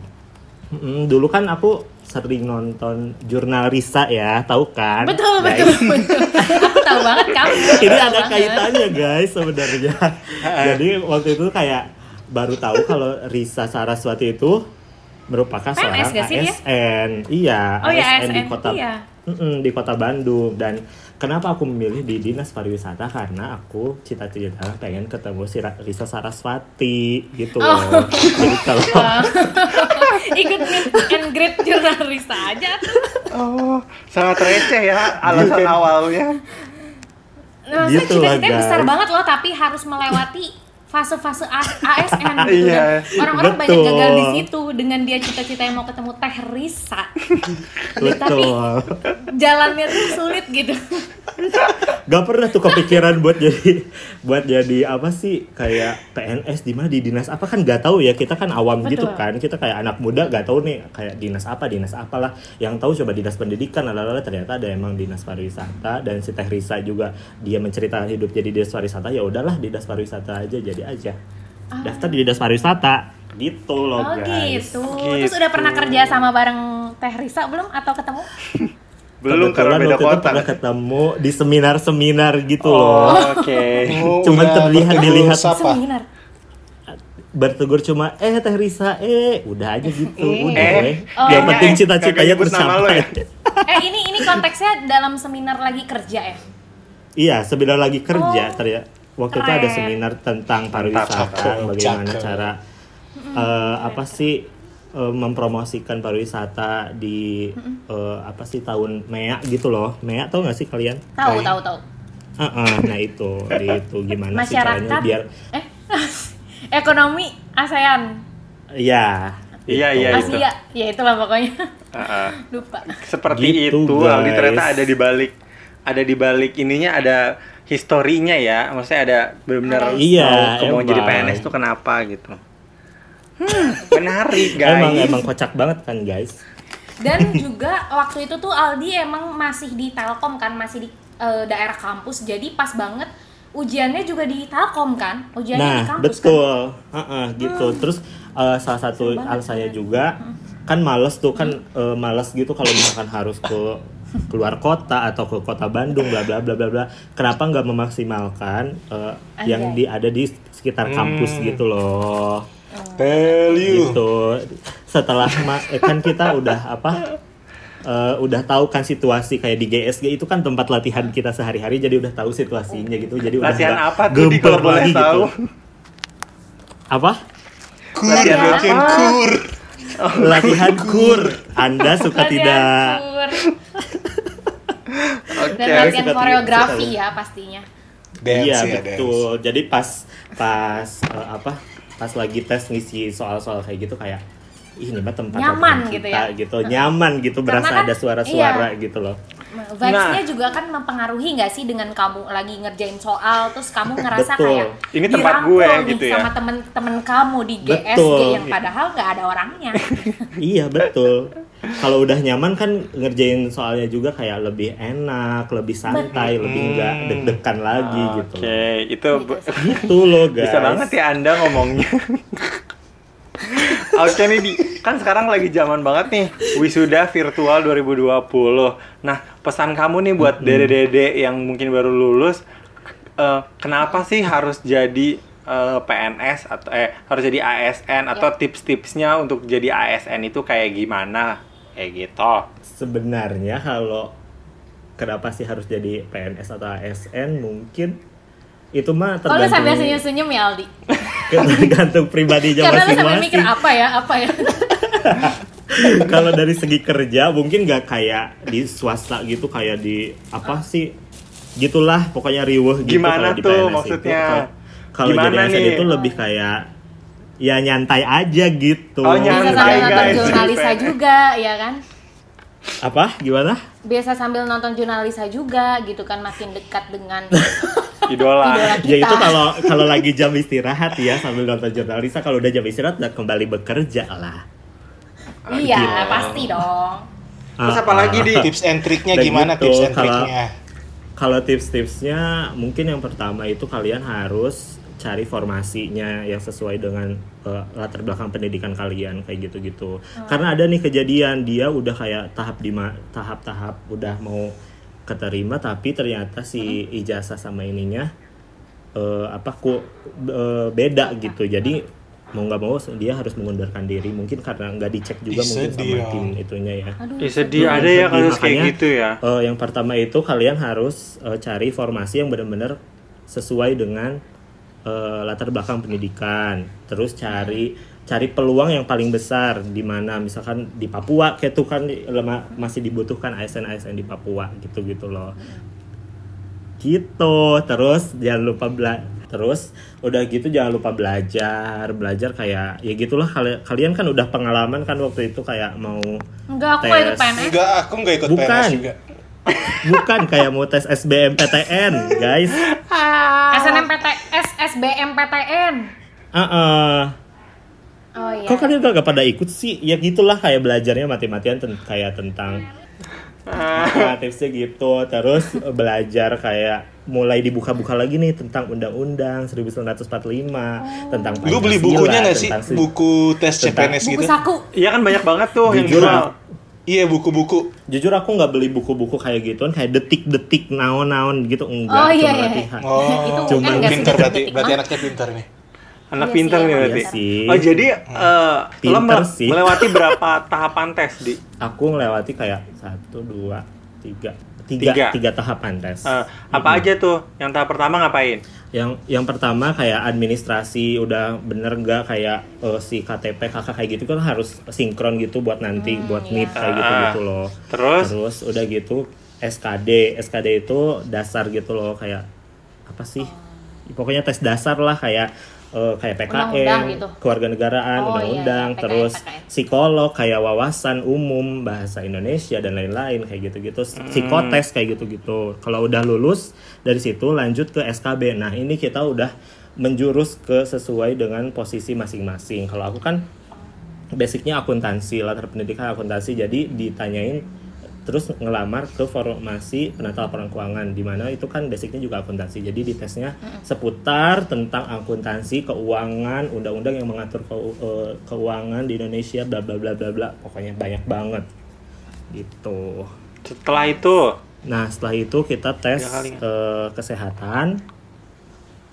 [SPEAKER 4] mm, dulu kan aku sering nonton jurnal Risa ya tahu kan
[SPEAKER 1] Betul,
[SPEAKER 4] guys?
[SPEAKER 1] betul, betul. Aku tahu banget kamu.
[SPEAKER 4] ini ada
[SPEAKER 1] banget.
[SPEAKER 4] kaitannya guys sebenarnya jadi waktu itu kayak baru tahu kalau Risa Saraswati itu merupakan
[SPEAKER 1] PNS
[SPEAKER 4] seorang
[SPEAKER 1] gak sih dia?
[SPEAKER 4] ASN iya
[SPEAKER 1] Oh ya,
[SPEAKER 4] ASN di
[SPEAKER 1] ASN,
[SPEAKER 4] kota
[SPEAKER 1] iya.
[SPEAKER 4] Di kota Bandung dan kenapa aku memilih di dinas pariwisata karena aku cita-cita pengen ketemu si Risa Saraswati gitu
[SPEAKER 1] Oh.
[SPEAKER 4] loh jadi kalau
[SPEAKER 1] Ikut meet and greet jurnal Risa aja tuh.
[SPEAKER 2] Oh, sangat receh ya alasan
[SPEAKER 4] Gitu.
[SPEAKER 2] awalnya.
[SPEAKER 1] Nah,
[SPEAKER 4] Gitu lah,
[SPEAKER 1] cita-citanya besar banget loh, tapi harus melewati fase-fase ASN gitu.
[SPEAKER 2] Iya.
[SPEAKER 1] Dan orang-orang banyak
[SPEAKER 4] Betul.
[SPEAKER 1] gagal di situ dengan dia cita-cita yang mau ketemu Teh Risa. tapi
[SPEAKER 4] betul
[SPEAKER 1] jalannya tuh sulit gitu.
[SPEAKER 4] gak pernah tuh kepikiran buat jadi buat jadi apa sih kayak PNS di mana di dinas apa kan gak tahu ya kita kan awam
[SPEAKER 1] Betul.
[SPEAKER 4] gitu kan kita kayak anak muda gak tahu nih kayak dinas apa dinas apalah yang tahu coba dinas pendidikan lalala ternyata ada emang dinas pariwisata dan si Teh Risa juga dia menceritakan hidup jadi dinas pariwisata ya udahlah dinas pariwisata aja jadi aja daftar di dinas pariwisata gitu loh
[SPEAKER 1] Oh
[SPEAKER 4] guys
[SPEAKER 1] gitu. Terus udah pernah kerja sama bareng Teh Risa belum atau ketemu?
[SPEAKER 2] Belum karena beda
[SPEAKER 4] waktu itu
[SPEAKER 2] kota.
[SPEAKER 4] pernah ketemu di seminar-seminar gitu
[SPEAKER 2] Oh,
[SPEAKER 4] loh
[SPEAKER 2] oke.
[SPEAKER 3] Oh,
[SPEAKER 4] Cuman
[SPEAKER 3] udah
[SPEAKER 4] terlihat- dilihat.
[SPEAKER 3] sapa.
[SPEAKER 1] Seminar.
[SPEAKER 4] bertegur cuma eh Teh Risa eh udah aja gitu udah
[SPEAKER 2] Eh,
[SPEAKER 1] oh.
[SPEAKER 4] yang penting
[SPEAKER 2] eh,
[SPEAKER 4] cita-citanya tercapai
[SPEAKER 2] ya?
[SPEAKER 1] Eh ini ini konteksnya dalam seminar lagi kerja ya?
[SPEAKER 4] iya sebenarnya lagi kerja
[SPEAKER 1] Oh,
[SPEAKER 4] ternyata waktu itu ada
[SPEAKER 1] keren.
[SPEAKER 4] seminar tentang pariwisata bagaimana
[SPEAKER 3] cakep.
[SPEAKER 4] cara eh, apa sih eh, mempromosikan pariwisata di eh, apa sih tahun Mea gitu loh. Mea tau gak sih kalian?
[SPEAKER 1] Tahu tahu tahu.
[SPEAKER 4] Heeh, nah itu di itu gimana sih
[SPEAKER 1] Masyarakat.
[SPEAKER 4] caranya biar
[SPEAKER 1] eh ekonomi ASEAN.
[SPEAKER 4] Iya.
[SPEAKER 2] Iya, iya, itu.
[SPEAKER 1] Asia. Ya itulah pokoknya.
[SPEAKER 2] Heeh.
[SPEAKER 1] lupa.
[SPEAKER 2] Seperti
[SPEAKER 4] Gitu,
[SPEAKER 2] itu, Aldi
[SPEAKER 4] guys.
[SPEAKER 2] ternyata ada di balik ada di balik ininya ada historinya ya. Maksudnya ada benar-benar
[SPEAKER 4] Iya,
[SPEAKER 2] mau jadi. PNS itu kenapa gitu. Hmm, menarik guys.
[SPEAKER 4] emang emang kocak banget kan guys
[SPEAKER 1] dan juga waktu itu tuh Aldi emang masih di Telkom kan masih di eh, daerah kampus jadi pas banget ujiannya juga di Telkom kan ujiannya di
[SPEAKER 4] Nah,
[SPEAKER 1] kampus kan
[SPEAKER 4] betul. Heeh, gitu. Terus eh, salah satu alasannya juga kan males tuh kan eh, males gitu kalau misalkan harus ke keluar kota atau ke kota Bandung bla bla bla bla bla kenapa nggak memaksimalkan eh, yang di ada di sekitar kampus gitu loh
[SPEAKER 3] Tell you.
[SPEAKER 4] gitu setelah ma- eh, kan kita udah apa eh, udah tahu kan situasi kayak di GSG itu kan tempat latihan kita sehari-hari jadi udah tahu situasinya gitu jadi udah
[SPEAKER 2] Latihan
[SPEAKER 4] nggak
[SPEAKER 2] apa tuh di kalau boleh
[SPEAKER 4] lagi gitu.
[SPEAKER 2] tahu?
[SPEAKER 4] apa
[SPEAKER 3] Kur,
[SPEAKER 2] Latihan apa?
[SPEAKER 3] kur.
[SPEAKER 4] latihan kur anda suka
[SPEAKER 1] Latihan
[SPEAKER 4] tidak
[SPEAKER 1] kur.
[SPEAKER 2] Oke.
[SPEAKER 1] dan latihan
[SPEAKER 4] suka-
[SPEAKER 1] koreografi ya pastinya
[SPEAKER 3] Dance
[SPEAKER 4] iya
[SPEAKER 3] ya,
[SPEAKER 4] betul jadi pas pas eh, apa pas lagi tes ngisi soal-soal kayak gitu kayak "Ih, ini mah tempat
[SPEAKER 1] Nyaman gitu
[SPEAKER 4] kita,"
[SPEAKER 1] ya.
[SPEAKER 4] gitu nyaman gitu
[SPEAKER 1] Karena
[SPEAKER 4] berasa
[SPEAKER 1] kan-
[SPEAKER 4] ada suara-suara
[SPEAKER 1] iya.
[SPEAKER 4] gitu loh
[SPEAKER 1] vibes-nya juga kan mempengaruhi nggak sih dengan kamu lagi ngerjain soal terus kamu ngerasa
[SPEAKER 4] Betul.
[SPEAKER 1] kayak
[SPEAKER 2] Ini tempat gue,
[SPEAKER 1] nih
[SPEAKER 2] gitu ya.
[SPEAKER 1] sama temen-temen kamu di GSG
[SPEAKER 4] Betul.
[SPEAKER 1] yang padahal nggak ada orangnya
[SPEAKER 4] Iya betul. Kalau udah nyaman kan ngerjain soalnya juga kayak lebih enak, lebih santai, lebih nggak deg-degan lagi gitu.
[SPEAKER 2] Oke, itu bu-
[SPEAKER 4] Gitu loh guys.
[SPEAKER 2] bisa banget ya Anda ngomongnya. Oke nih, di, kan sekarang lagi zaman banget nih wisuda virtual 2020. Nah, pesan kamu nih buat dede-dede yang mungkin baru lulus, eh, kenapa sih harus jadi eh, PNS atau eh harus jadi ASN atau tips-tipsnya untuk jadi ASN itu kayak gimana? Kayak gitu.
[SPEAKER 4] Sebenarnya kalau kenapa sih harus jadi PNS atau ASN mungkin itu mah
[SPEAKER 1] kalau lu sambil
[SPEAKER 4] tergantung
[SPEAKER 1] senyum-senyum ya Aldi.
[SPEAKER 4] Tergantung pribadinya
[SPEAKER 1] karena lu sambil mikir apa ya apa ya?
[SPEAKER 4] Kalau dari segi kerja mungkin nggak kayak di swasta gitu kayak di apa sih? Gitulah pokoknya riweh gitu
[SPEAKER 2] Gimana
[SPEAKER 4] kalau di
[SPEAKER 2] tuh maksudnya?
[SPEAKER 4] Kalau- Kalau jadi ASN itu lebih kayak ya nyantai aja gitu.
[SPEAKER 2] Oh,
[SPEAKER 1] bisa
[SPEAKER 2] nyantai,
[SPEAKER 1] sambil nonton jurnalisa juga ya kan?
[SPEAKER 4] Apa? Gimana?
[SPEAKER 1] Biasa sambil nonton jurnalisa juga gitu kan makin dekat dengan
[SPEAKER 2] Idola.
[SPEAKER 1] idola kita
[SPEAKER 4] Ya itu kalau kalau lagi jam istirahat ya sambil nonton jurnalisa kalau udah jam istirahat udah kembali bekerja lah.
[SPEAKER 1] iya
[SPEAKER 4] Gitu.
[SPEAKER 1] pasti dong
[SPEAKER 2] Terus
[SPEAKER 4] Ah,
[SPEAKER 2] apa lagi
[SPEAKER 4] ah.
[SPEAKER 2] di?
[SPEAKER 3] Tips and triknya
[SPEAKER 4] Dan
[SPEAKER 3] gimana
[SPEAKER 4] gitu,
[SPEAKER 3] tips and
[SPEAKER 4] kalau-
[SPEAKER 3] triknya?
[SPEAKER 4] Kalau tips-tipsnya mungkin yang pertama itu kalian harus cari formasinya yang sesuai dengan eh, latar belakang pendidikan kalian kayak gitu-gitu. Karena ada nih kejadian dia udah kayak tahap di ma- tahap-tahap udah mau keterima tapi ternyata si ijazah sama ininya eh, apa kok eh, beda gitu. Jadi mau nggak mau dia harus mengundurkan diri mungkin karena nggak dicek juga mungkin sama tim itunya ya.
[SPEAKER 1] aduh
[SPEAKER 4] Hmm,
[SPEAKER 2] ada ya kasus kayak
[SPEAKER 4] Makanya,
[SPEAKER 2] gitu ya.
[SPEAKER 4] Eh, yang pertama itu kalian harus eh, cari formasi yang benar-benar sesuai dengan eh, latar belakang pendidikan. Terus cari cari peluang yang paling besar di mana misalkan di Papua kayak tuh kan lema- masih dibutuhkan ASN ASN di Papua gitu-gitu loh. Gitu. Terus jangan lupa bela Terus udah gitu jangan lupa belajar, belajar kayak ya gitulah kalian kalian kan udah pengalaman kan waktu itu kayak mau
[SPEAKER 1] enggak aku nggak ikut
[SPEAKER 4] tes.
[SPEAKER 1] PNS
[SPEAKER 3] Enggak, aku enggak ikut
[SPEAKER 4] Bukan.
[SPEAKER 3] PNS juga.
[SPEAKER 4] Bukan kayak mau tes SBMPTN, guys.
[SPEAKER 1] SNMPT SSBMPTN
[SPEAKER 4] Heeh.
[SPEAKER 1] oh iya
[SPEAKER 4] Kok kalian gak, pada ikut sih? Ya gitulah kayak belajarnya mati-matian ten- kayak tentang Nah, tipsnya gitu. Terus belajar kayak mulai dibuka-buka lagi nih tentang undang-undang 1945, tentang
[SPEAKER 3] Lu beli
[SPEAKER 4] Pancasila,
[SPEAKER 3] bukunya nggak sih? Buku tes CPNS
[SPEAKER 1] buku
[SPEAKER 3] gitu?
[SPEAKER 1] saku
[SPEAKER 2] Iya kan banyak banget tuh yang jual.
[SPEAKER 3] Iya, buku-buku.
[SPEAKER 4] Jujur aku nggak beli buku-buku kayak gituan kayak detik-detik naon-naon gitu enggak
[SPEAKER 1] Oh, iya,
[SPEAKER 4] cuma
[SPEAKER 1] iya.
[SPEAKER 4] latihan.
[SPEAKER 3] Oh,
[SPEAKER 1] Itu
[SPEAKER 4] Cuma
[SPEAKER 1] kan
[SPEAKER 3] pinter berarti. Berarti anaknya pinter nih.
[SPEAKER 2] Anak
[SPEAKER 1] Iya
[SPEAKER 2] pinter
[SPEAKER 1] sih,
[SPEAKER 2] nih
[SPEAKER 1] emang
[SPEAKER 2] berarti.
[SPEAKER 4] Iya sih.
[SPEAKER 2] Oh jadi eh lo
[SPEAKER 4] Pinter
[SPEAKER 2] mele-
[SPEAKER 4] sih.
[SPEAKER 2] melewati berapa tahapan tes di?
[SPEAKER 4] Aku ngelewati kayak satu, dua, tiga, tiga,
[SPEAKER 2] Tiga.
[SPEAKER 4] tiga, tahapan tes.
[SPEAKER 2] Eh, apa aja tuh? Yang tahap pertama ngapain?
[SPEAKER 4] yang yang pertama kayak administrasi udah bener nggak kayak eh, si KTP kakak kayak gitu kan harus sinkron gitu buat nanti buat meet kayak gitu gitu loh
[SPEAKER 2] Terus?
[SPEAKER 4] terus udah gitu SKD SKD itu dasar gitu loh kayak apa sih pokoknya tes dasar lah kayak eh, kayak PKN
[SPEAKER 1] gitu.
[SPEAKER 4] kewarganegaraan
[SPEAKER 1] Oh, iya,
[SPEAKER 4] undang-undang
[SPEAKER 1] iya, PKN,
[SPEAKER 4] terus
[SPEAKER 1] PKN.
[SPEAKER 4] psikolog kayak wawasan umum bahasa Indonesia dan lain-lain kayak gitu-gitu. Psikotes kayak gitu-gitu. Kalau udah lulus dari situ lanjut ke SKB nah ini kita udah menjurus ke sesuai dengan posisi masing-masing. Kalau aku kan basicnya akuntansi latar pendidikan akuntansi. Jadi ditanyain terus ngelamar ke formasi penata laporan keuangan di mana itu kan basicnya juga akuntansi. Jadi di tesnya seputar tentang akuntansi keuangan undang-undang yang mengatur keu- eh, keuangan di Indonesia bla bla bla bla bla. Pokoknya banyak banget. Gitu.
[SPEAKER 2] Setelah itu,
[SPEAKER 4] Nah, setelah itu kita tes eh, kesehatan.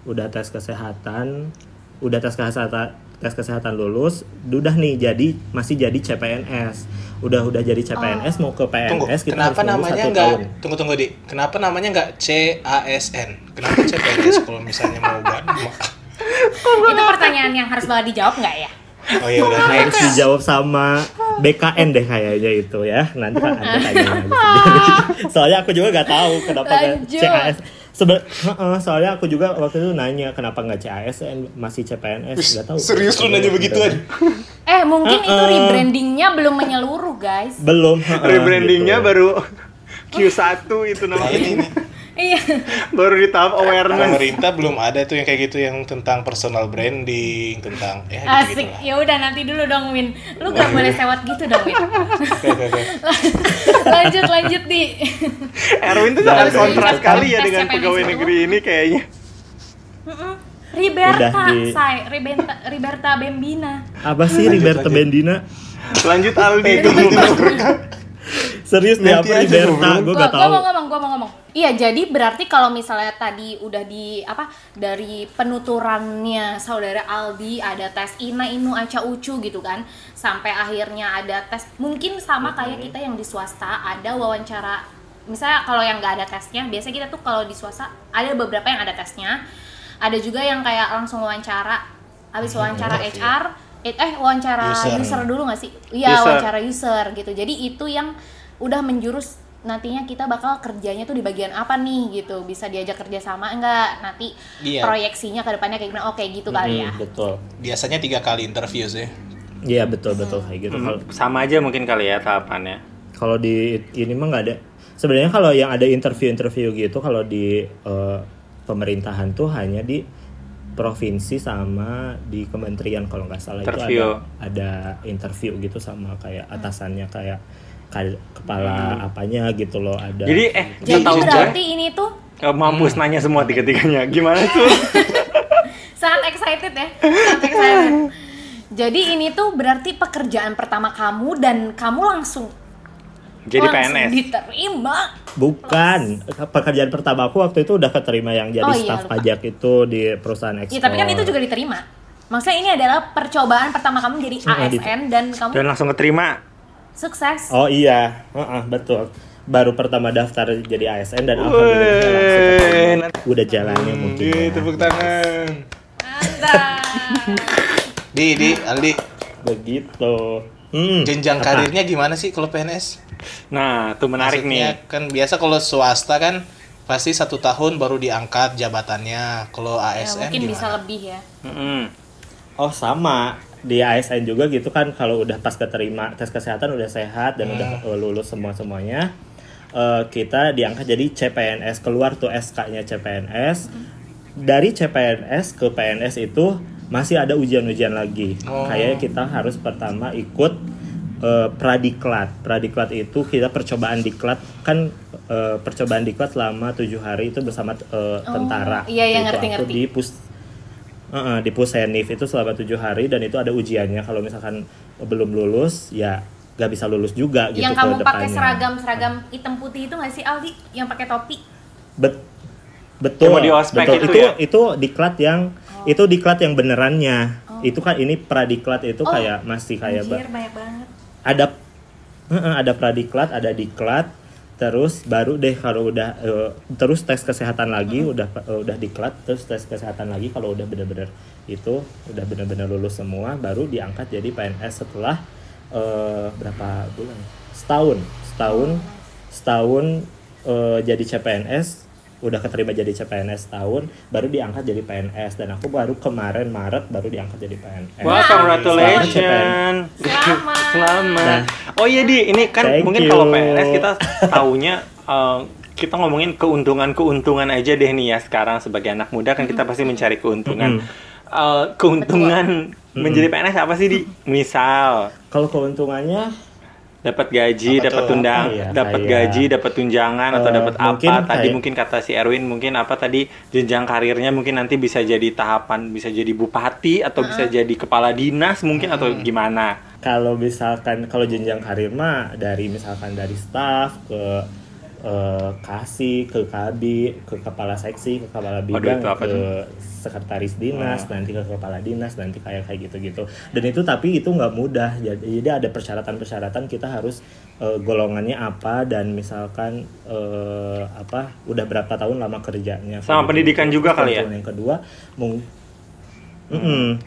[SPEAKER 4] Udah tes kesehatan, udah tes kesehatan tes kesehatan lulus, udah nih jadi masih jadi CPNS. Udah udah jadi CPNS mau ke
[SPEAKER 3] Tunggu,
[SPEAKER 4] PNS kita
[SPEAKER 3] kenapa
[SPEAKER 4] harus
[SPEAKER 3] namanya
[SPEAKER 4] satu
[SPEAKER 3] nggak?
[SPEAKER 4] tahun.
[SPEAKER 3] Tunggu tunggu di. Kenapa namanya nggak CASN? Kenapa CPNS kalau misalnya mau Bandung?
[SPEAKER 1] Itu pertanyaan yang harus banget dijawab nggak ya?
[SPEAKER 3] Oh ya udah
[SPEAKER 4] Harus dijawab sama BKN deh kayaknya itu ya. Nanti kan Anda tanya. Soalnya aku juga nggak tahu kenapa nggak
[SPEAKER 1] Lanjut.
[SPEAKER 4] CAS. Sebe Heeh, soalnya aku juga waktu itu nanya kenapa nggak CASN masih CPNS nggak tahu.
[SPEAKER 3] Serius lu nanya begituan?
[SPEAKER 1] Eh mungkin itu
[SPEAKER 4] Uh-uh.
[SPEAKER 1] rebrandingnya belum menyeluruh guys.
[SPEAKER 4] Belum. heeh,
[SPEAKER 2] rebrandingnya
[SPEAKER 4] gitu.
[SPEAKER 2] baru Q1 itu namanya.
[SPEAKER 3] ini.
[SPEAKER 1] Iya.
[SPEAKER 2] baru di tahap awareness.
[SPEAKER 3] Pemerintah belum ada tuh yang kayak gitu yang tentang personal branding, tentang ya gitu
[SPEAKER 1] Asik. Ya udah nanti dulu dong Win. Lu gak boleh sewot gitu dong Win.
[SPEAKER 3] Oke oke oke.
[SPEAKER 1] lanjut lanjut di.
[SPEAKER 2] Erwin tuh
[SPEAKER 4] Udah,
[SPEAKER 2] sangat kontras sekali ya dengan pegawai negeri ini kayaknya.
[SPEAKER 1] Riberta,
[SPEAKER 4] di-
[SPEAKER 1] say, Riberta, Riberta Bembina.
[SPEAKER 4] Apa sih
[SPEAKER 3] Lanjut,
[SPEAKER 4] Riberta
[SPEAKER 3] lanjut.
[SPEAKER 4] Bendina?
[SPEAKER 2] Lanjut Aldi.
[SPEAKER 4] Serius nih apa Riberta?
[SPEAKER 3] ngobrol.
[SPEAKER 4] Gue
[SPEAKER 1] Gua,
[SPEAKER 4] gak
[SPEAKER 1] gua
[SPEAKER 4] tahu.
[SPEAKER 1] mau ngomong, gua mau ngomong. Iya, jadi berarti kalau misalnya tadi udah di apa dari penuturannya saudara Aldi ada tes Ina Inu Aca Ucu gitu kan, sampai akhirnya ada tes mungkin sama kayak kita yang di swasta ada wawancara. Misalnya kalau yang nggak ada tesnya, biasanya kita tuh kalau di swasta ada beberapa yang ada tesnya, ada juga yang kayak langsung wawancara. Habis wawancara
[SPEAKER 3] bener sih.
[SPEAKER 1] HR, eh, eh wawancara
[SPEAKER 3] User.
[SPEAKER 1] user, dulu nggak sih? Iya, wawancara user gitu. Jadi itu yang udah menjurus nantinya kita bakal kerjanya tuh di bagian apa nih gitu bisa diajak kerja sama enggak nanti
[SPEAKER 3] Iya.
[SPEAKER 1] proyeksinya ke depannya kayak gimana oke gitu kali ya
[SPEAKER 4] Hmm, betul.
[SPEAKER 3] Biasanya tiga kali interview sih.
[SPEAKER 4] Iya betul betul kayak gitu. Kalau
[SPEAKER 2] Hmm, Sama aja mungkin kali ya tahapannya.
[SPEAKER 4] kalau di ini mah nggak ada. Sebenarnya kalau yang ada interview-interview gitu kalau di eh, pemerintahan tuh hanya di provinsi sama di kementerian kalau nggak salah
[SPEAKER 2] Interview.
[SPEAKER 4] itu ada ada interview gitu sama kayak atasannya kayak kepala apanya gitu loh ada.
[SPEAKER 2] Jadi eh
[SPEAKER 1] jadi
[SPEAKER 2] tahu
[SPEAKER 1] berarti ini tuh
[SPEAKER 2] Eh, mampus nanya semua tiga-tiganya. Gimana tuh?
[SPEAKER 1] sangat excited ya sangat excited jadi ini tuh berarti pekerjaan pertama kamu dan kamu langsung
[SPEAKER 2] Jadi
[SPEAKER 1] langsung
[SPEAKER 2] PNS.
[SPEAKER 1] diterima
[SPEAKER 4] Bukan pekerjaan pertama aku waktu itu udah keterima yang jadi
[SPEAKER 1] Oh, iya,
[SPEAKER 4] staf
[SPEAKER 1] lupa.
[SPEAKER 4] pajak itu di perusahaan ekspor.
[SPEAKER 1] ya tapi kan itu juga diterima maksudnya ini adalah percobaan pertama kamu jadi ASN dan kamu
[SPEAKER 2] Dan langsung keterima.
[SPEAKER 1] Sukses
[SPEAKER 4] Oh iya, Heeh, betul. Baru pertama daftar jadi ASN dan alhamdulillah keterima.
[SPEAKER 2] nanti-
[SPEAKER 4] udah jalannya mungkin.
[SPEAKER 3] Di
[SPEAKER 4] ya.
[SPEAKER 3] tepuk tangan.
[SPEAKER 1] mantap
[SPEAKER 3] Di di Aldi.
[SPEAKER 4] Begitu. Hmm,
[SPEAKER 3] Jenjang
[SPEAKER 4] apa?
[SPEAKER 3] karirnya gimana sih kalau PNS?
[SPEAKER 2] Nah, tuh menarik
[SPEAKER 3] Maksudnya
[SPEAKER 2] nih.
[SPEAKER 3] kan biasa kalau swasta kan pasti satu tahun baru diangkat jabatannya. Kalau
[SPEAKER 1] ya,
[SPEAKER 3] ASN
[SPEAKER 1] mungkin
[SPEAKER 3] gimana?
[SPEAKER 1] bisa lebih ya
[SPEAKER 2] Mm-mm.
[SPEAKER 4] Oh sama di ASN juga gitu kan kalau udah pas keterima tes kesehatan udah sehat dan udah
[SPEAKER 3] Hmm.
[SPEAKER 4] uh, lulus semua semuanya kita diangkat jadi CPNS keluar tuh SK-nya CPNS dari CPNS ke PNS itu masih ada ujian-ujian lagi
[SPEAKER 3] Oh.
[SPEAKER 4] kayak kita harus pertama ikut uh, pradiklat pradiklat itu kita percobaan diklat kan uh, percobaan diklat selama tujuh hari itu bersama uh, tentara
[SPEAKER 1] iya, iya,
[SPEAKER 4] Itu
[SPEAKER 1] ngerti,
[SPEAKER 4] aku
[SPEAKER 1] ngerti.
[SPEAKER 4] di pus Heeh, di Pusenif itu selama tujuh hari dan itu ada ujiannya. Kalau misalkan belum lulus ya gak bisa lulus juga gitu
[SPEAKER 1] yang kamu pakai seragam seragam hitam putih itu nggak sih Aldi? Yang pakai topi?
[SPEAKER 4] Bet- betul.
[SPEAKER 2] Di ospek
[SPEAKER 4] betul.
[SPEAKER 2] itu
[SPEAKER 4] itu
[SPEAKER 2] ya?
[SPEAKER 4] itu diklat yang itu diklat yang benerannya. Itu kan ini pradiklat itu
[SPEAKER 1] Oh.
[SPEAKER 4] kayak masih kayak ba-
[SPEAKER 1] Anjir banyak banget.
[SPEAKER 4] Ada Heeh, ada pradiklat ada diklat terus baru deh kalau udah eh, terus tes kesehatan lagi udah eh, udah diklat terus tes kesehatan lagi kalau udah bener-bener itu udah bener-bener lulus semua baru diangkat jadi PNS setelah eh, berapa bulan? Setahun setahun setahun eh, jadi CPNS udah keterima jadi CPNS setahun baru diangkat jadi PNS dan aku baru kemarin Maret baru diangkat jadi PNS
[SPEAKER 2] Wah, congratulations.
[SPEAKER 1] Selamat.
[SPEAKER 2] Selamat.
[SPEAKER 4] Nah.
[SPEAKER 2] Oh iya di, ini kan
[SPEAKER 4] Thank
[SPEAKER 2] mungkin
[SPEAKER 4] you.
[SPEAKER 2] kalau PNS kita taunya eh, kita ngomongin keuntungan-keuntungan aja deh nih ya sekarang sebagai anak muda kan kita pasti mencari keuntungan. Eh, keuntungan menjadi PNS apa sih di? Misal,
[SPEAKER 4] kalau keuntungannya
[SPEAKER 2] dapat gaji,
[SPEAKER 3] Apa
[SPEAKER 2] dapat tundang,
[SPEAKER 4] Apa ya,
[SPEAKER 2] dapat
[SPEAKER 4] kayak-
[SPEAKER 2] gaji, dapat tunjangan atau
[SPEAKER 4] Eh,
[SPEAKER 2] dapat apa? Tadi?
[SPEAKER 4] kayak-
[SPEAKER 2] mungkin kata si Erwin mungkin apa tadi? Jenjang karirnya mungkin nanti bisa jadi tahapan bisa jadi bupati atau bisa jadi kepala dinas mungkin atau gimana?
[SPEAKER 4] kalau misalkan kalau jenjang karir mah dari misalkan dari staff ke eh, kasih ke kabi ke kepala seksi ke kepala bidang
[SPEAKER 2] itu apa
[SPEAKER 4] ke
[SPEAKER 2] tuh?
[SPEAKER 4] sekretaris dinas nanti ke kepala dinas nanti kayak kayak gitu gitu dan itu tapi itu nggak mudah. Jadi, jadi ada persyaratan persyaratan kita harus eh, golongannya apa dan misalkan eh, apa udah berapa tahun lama kerjanya.
[SPEAKER 2] Sama
[SPEAKER 4] Kayak
[SPEAKER 2] pendidikan juga
[SPEAKER 4] Terus
[SPEAKER 2] kali ya?
[SPEAKER 4] yang- kedua mung Mm-mm.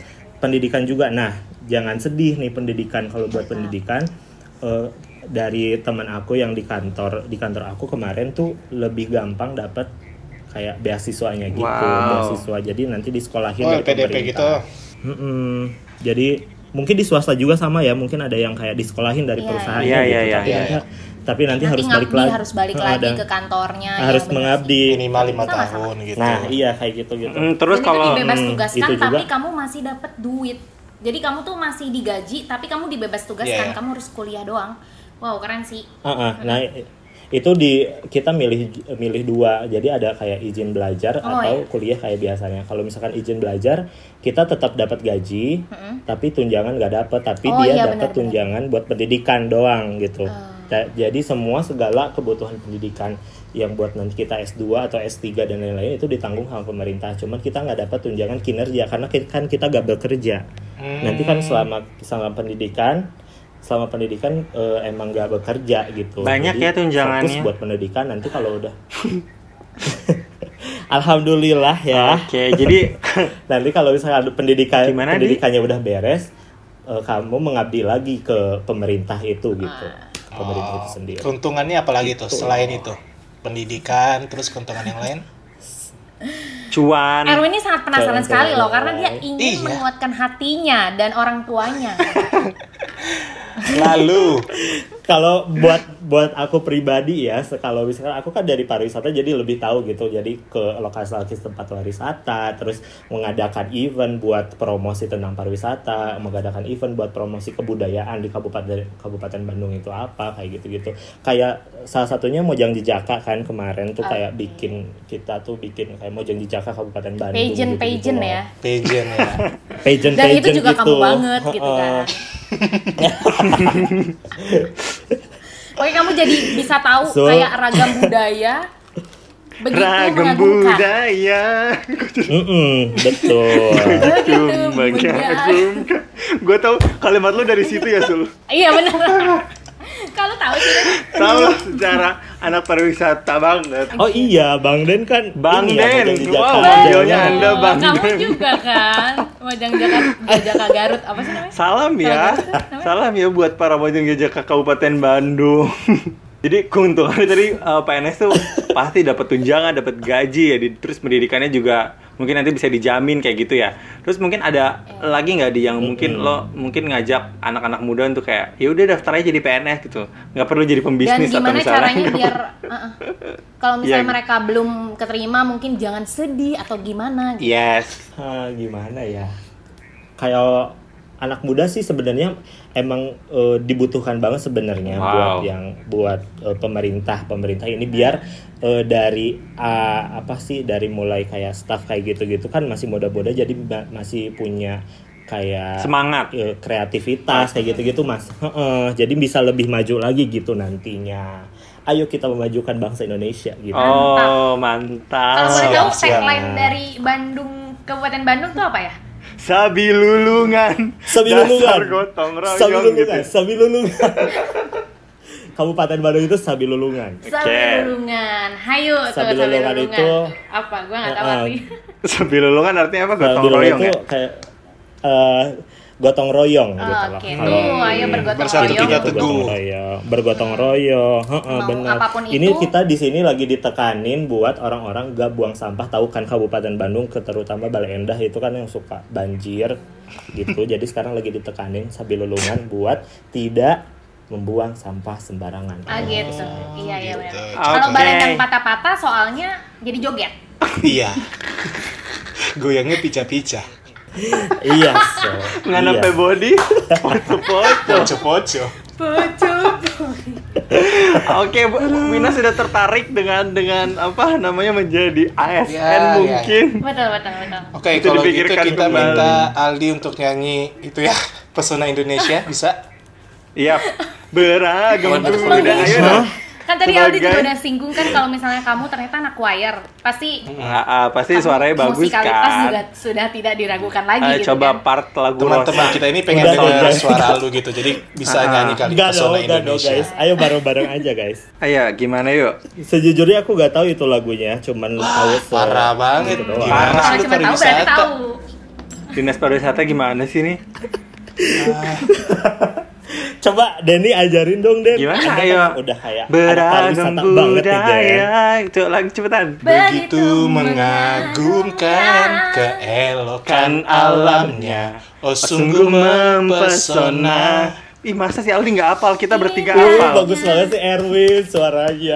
[SPEAKER 4] pendidikan juga. Nah jangan sedih nih pendidikan. Kalau buat pendidikan eh, dari teman aku yang di kantor di kantor aku kemarin tuh lebih gampang dapat kayak beasiswanya gitu
[SPEAKER 2] Wow.
[SPEAKER 4] beasiswa jadi nanti disekolahin
[SPEAKER 3] Oh,
[SPEAKER 4] dari
[SPEAKER 3] LPDP
[SPEAKER 4] pemerintah.
[SPEAKER 3] gitu.
[SPEAKER 4] Mm-mm. jadi mungkin di swasta juga sama ya mungkin ada yang kayak disekolahin dari
[SPEAKER 1] Iya,
[SPEAKER 4] perusahaan.
[SPEAKER 2] Iya,
[SPEAKER 4] gitu
[SPEAKER 2] iya,
[SPEAKER 4] tapi nanti,
[SPEAKER 3] iya.
[SPEAKER 4] tapi nanti,
[SPEAKER 1] Nanti
[SPEAKER 4] harus balik lagi
[SPEAKER 1] harus balik lagi ke kantornya.
[SPEAKER 4] harus
[SPEAKER 1] ya,
[SPEAKER 4] mengabdi
[SPEAKER 3] Minimal lima tahun gitu.
[SPEAKER 4] nah iya kayak gitu gitu
[SPEAKER 2] Mm, terus
[SPEAKER 1] Dan
[SPEAKER 2] kalau
[SPEAKER 1] itu dibebas
[SPEAKER 4] Hmm,
[SPEAKER 1] tugaskan
[SPEAKER 4] itu juga.
[SPEAKER 1] tapi kamu masih dapat duit. Jadi kamu tuh masih digaji tapi kamu dibebas tugaskan,
[SPEAKER 3] Iya.
[SPEAKER 1] kamu harus kuliah doang. Wow, keren sih.
[SPEAKER 4] Heeh, nah itu di kita milih milih dua. Jadi ada kayak izin belajar
[SPEAKER 1] Oh,
[SPEAKER 4] atau
[SPEAKER 1] iya.
[SPEAKER 4] kuliah kayak biasanya. Kalau misalkan izin belajar kita tetap dapat gaji tapi tunjangan nggak dapat tapi
[SPEAKER 1] Oh,
[SPEAKER 4] dia
[SPEAKER 1] iya,
[SPEAKER 4] dapat tunjangan buat pendidikan doang gitu. Da- jadi semua segala kebutuhan pendidikan yang buat nanti kita S2 atau S3 dan lain-lain itu ditanggung sama pemerintah. Cuman kita nggak dapat tunjangan kinerja karena kan kita gak bekerja. Nanti kan selama selama pendidikan selama pendidikan eh, emang gak bekerja gitu
[SPEAKER 2] Banyak
[SPEAKER 4] Jadi
[SPEAKER 2] ya tunjangannya.
[SPEAKER 4] fokus buat pendidikan nanti kalau udah Alhamdulillah ya
[SPEAKER 2] Oke, jadi
[SPEAKER 4] nanti kalau misalnya ada pendidikan
[SPEAKER 2] Gimana, Di?
[SPEAKER 4] pendidikannya udah beres eh, kamu mengabdi lagi ke pemerintah itu gitu ke pemerintah itu sendiri
[SPEAKER 3] Keuntungannya apalagi tuh selain itu? Pendidikan, terus keuntungan yang lain?
[SPEAKER 2] cuan.
[SPEAKER 1] Erwin ini sangat penasaran
[SPEAKER 4] Keren,
[SPEAKER 1] sekali loh karena dia ingin
[SPEAKER 3] Iya.
[SPEAKER 1] menguatkan hatinya dan orang tuanya.
[SPEAKER 3] Lalu,
[SPEAKER 4] kalau buat buat aku pribadi ya kalau misalkan aku kan dari pariwisata jadi lebih tahu gitu jadi ke lokasi-lokasi tempat pariwisata terus mengadakan event buat promosi tentang pariwisata mengadakan event buat promosi kebudayaan di kabupaten kabupaten Bandung itu apa kayak gitu-gitu kayak salah satunya Mojang Jejaka kan kemarin tuh kayak bikin kita tuh bikin kayak Mojang Jejaka kabupaten Bandung
[SPEAKER 1] Pageant,
[SPEAKER 4] gitu-gitu
[SPEAKER 1] pageant
[SPEAKER 4] loh.
[SPEAKER 1] ya.
[SPEAKER 3] pageant ya.
[SPEAKER 4] pageant
[SPEAKER 1] Dan itu
[SPEAKER 4] pageant
[SPEAKER 1] juga
[SPEAKER 4] gitu.
[SPEAKER 1] kamu banget gitu kan. Oke kamu jadi bisa tahu
[SPEAKER 4] So-
[SPEAKER 1] kayak ragam budaya begitu
[SPEAKER 2] Ragam
[SPEAKER 1] mengagumkan.
[SPEAKER 2] budaya.
[SPEAKER 4] Betul
[SPEAKER 1] Begitu
[SPEAKER 2] Begitu mengagumkan. Gue tau kalimat lu dari situ ya, Sul.
[SPEAKER 1] Iya benar. Kalau tahu sih.
[SPEAKER 2] Tahu lah secara anak pariwisata banget.
[SPEAKER 4] Oh iya, Bang Den kan
[SPEAKER 2] Bang
[SPEAKER 4] ya,
[SPEAKER 2] Den. Wow,
[SPEAKER 4] Jejaka.
[SPEAKER 2] Anda, Bang
[SPEAKER 1] Kamu
[SPEAKER 2] Den.
[SPEAKER 1] juga kan. Mojang Jakarta, Jaka Garut apa sih namanya?
[SPEAKER 2] Salam ya. Salam ya buat para Mojang Jajaka Kabupaten Bandung. Jadi keuntungannya tadi eh, PNS tuh pasti dapat tunjangan, dapat gaji ya, di- terus pendidikannya juga mungkin nanti bisa dijamin kayak gitu ya. Terus mungkin ada lagi nggak di yang mungkin lo mungkin ngajak anak-anak muda untuk kayak ya udah daftar aja jadi PNS gitu, nggak perlu jadi
[SPEAKER 1] Dan
[SPEAKER 2] pembisnis atau
[SPEAKER 1] gimana
[SPEAKER 2] misalnya.
[SPEAKER 1] caranya biar uh-uh. kalau misalnya
[SPEAKER 2] Iya.
[SPEAKER 1] mereka belum keterima mungkin jangan sedih atau gimana gitu.
[SPEAKER 2] Yes.
[SPEAKER 4] Hah, gimana ya? Kayak anak muda sih sebenarnya emang eh, dibutuhkan banget sebenarnya
[SPEAKER 2] Wow.
[SPEAKER 4] buat yang buat eh, pemerintah pemerintah ini biar eh, dari ah, apa sih dari mulai kayak staff kayak gitu-gitu kan masih muda-muda jadi ma- masih punya kayak
[SPEAKER 2] Semangat.
[SPEAKER 4] eh, kreativitas kayak gitu-gitu mas Heeh, jadi bisa lebih maju lagi gitu nantinya ayo kita memajukan bangsa Indonesia gitu
[SPEAKER 2] Oh,
[SPEAKER 1] Kalau
[SPEAKER 2] mantap.
[SPEAKER 1] boleh tahu tagline dari Bandung Kabupaten Bandung tuh apa ya?
[SPEAKER 2] Sabi lulungan.
[SPEAKER 4] Sabi
[SPEAKER 2] Dasar
[SPEAKER 4] lulungan.
[SPEAKER 2] gotong royong
[SPEAKER 4] Sabi
[SPEAKER 2] gitu.
[SPEAKER 4] lulungan, sabi lulungan. Kabupaten Bandung itu sabi lulungan.
[SPEAKER 1] Sabi lulungan. Hayo tuh
[SPEAKER 4] Sabi
[SPEAKER 1] sabi
[SPEAKER 4] lulungan
[SPEAKER 1] lulungan.
[SPEAKER 4] itu-
[SPEAKER 1] apa? Gua nggak tahu
[SPEAKER 4] Uh-uh.
[SPEAKER 1] arti.
[SPEAKER 2] Sabi lulungan artinya apa? Gotong
[SPEAKER 4] Sabi
[SPEAKER 2] royong
[SPEAKER 4] itu
[SPEAKER 2] ya?
[SPEAKER 4] kayak eh, gotong royong gitu
[SPEAKER 1] Oh,
[SPEAKER 4] loh.
[SPEAKER 1] Oke,
[SPEAKER 4] Kalau-
[SPEAKER 1] tuh ayo bergotong
[SPEAKER 3] Bersatu
[SPEAKER 1] royong.
[SPEAKER 4] Gitu,
[SPEAKER 3] teguh.
[SPEAKER 4] royong, bergotong royong, heeh,
[SPEAKER 1] Mau
[SPEAKER 4] benar.
[SPEAKER 1] apa pun
[SPEAKER 4] Ini
[SPEAKER 1] itu.
[SPEAKER 4] kita di sini lagi ditekanin buat orang-orang gak buang sampah. Tahu kan Kabupaten Bandung, terutama Balai Endah itu kan yang suka banjir gitu. Jadi sekarang lagi ditekanin sabi lulungan buat tidak membuang sampah sembarangan.
[SPEAKER 1] Ah gitu. Iya iya
[SPEAKER 3] gitu.
[SPEAKER 1] benar. Kalau
[SPEAKER 2] Oke.
[SPEAKER 1] barendang patah-patah soalnya jadi joget.
[SPEAKER 3] iya. Goyangnya pica-pica.
[SPEAKER 4] Iya so
[SPEAKER 2] nggak
[SPEAKER 4] iya.
[SPEAKER 2] body poco-poco
[SPEAKER 3] Poco-poco.
[SPEAKER 2] oke Bu Wina sudah tertarik dengan dengan apa namanya menjadi ASN
[SPEAKER 3] Ya, ya.
[SPEAKER 2] mungkin
[SPEAKER 1] betul betul betul
[SPEAKER 3] Oke,
[SPEAKER 2] Itu
[SPEAKER 3] kalau gitu
[SPEAKER 2] dipikirkan
[SPEAKER 3] kita
[SPEAKER 2] kembali.
[SPEAKER 3] minta Aldi untuk nyanyi itu ya pesona Indonesia bisa?
[SPEAKER 2] iya beragam
[SPEAKER 3] Betul.
[SPEAKER 2] udah ayo dong
[SPEAKER 1] kan tadi Aldi juga udah singgung kan kalau misalnya kamu ternyata anak choir pasti
[SPEAKER 2] Ah, ah, pasti suaranya bagus
[SPEAKER 1] musikalitas
[SPEAKER 2] kan
[SPEAKER 1] juga sudah tidak diragukan lagi
[SPEAKER 2] Ah,
[SPEAKER 1] gitu
[SPEAKER 2] coba
[SPEAKER 1] kan.
[SPEAKER 2] part lagu
[SPEAKER 3] Teman-teman kita ini pengen
[SPEAKER 4] Udah,
[SPEAKER 3] dengar
[SPEAKER 4] udah.
[SPEAKER 3] suara lu gitu, jadi bisa
[SPEAKER 2] Ah.
[SPEAKER 3] nyanyi kali
[SPEAKER 4] Enggak dong,
[SPEAKER 3] pesona
[SPEAKER 4] enggak dong
[SPEAKER 3] Indonesia.
[SPEAKER 4] guys. Ayo bareng-bareng aja guys.
[SPEAKER 2] ayo gimana yuk
[SPEAKER 4] Sejujurnya aku gak tahu itu lagunya, cuman tahu
[SPEAKER 3] Parah banget.
[SPEAKER 4] gitu
[SPEAKER 3] lu
[SPEAKER 1] tahu berarti
[SPEAKER 3] pariwisata?
[SPEAKER 1] tahu
[SPEAKER 2] dinas pariwisata gimana sih nih
[SPEAKER 4] Coba Denny ajarin dong Den.
[SPEAKER 2] Gimana?
[SPEAKER 4] Anda kan
[SPEAKER 2] Ayo.
[SPEAKER 4] udah kayak
[SPEAKER 2] beragam budaya itu lagi cepetan
[SPEAKER 3] Begitu mengagumkan keelokan alamnya Oh sungguh mempesona
[SPEAKER 2] Ih masa sih Aldi nggak apal? Kita bertiga
[SPEAKER 4] Uh,
[SPEAKER 2] apal.
[SPEAKER 4] bagus banget sih Erwin suaranya.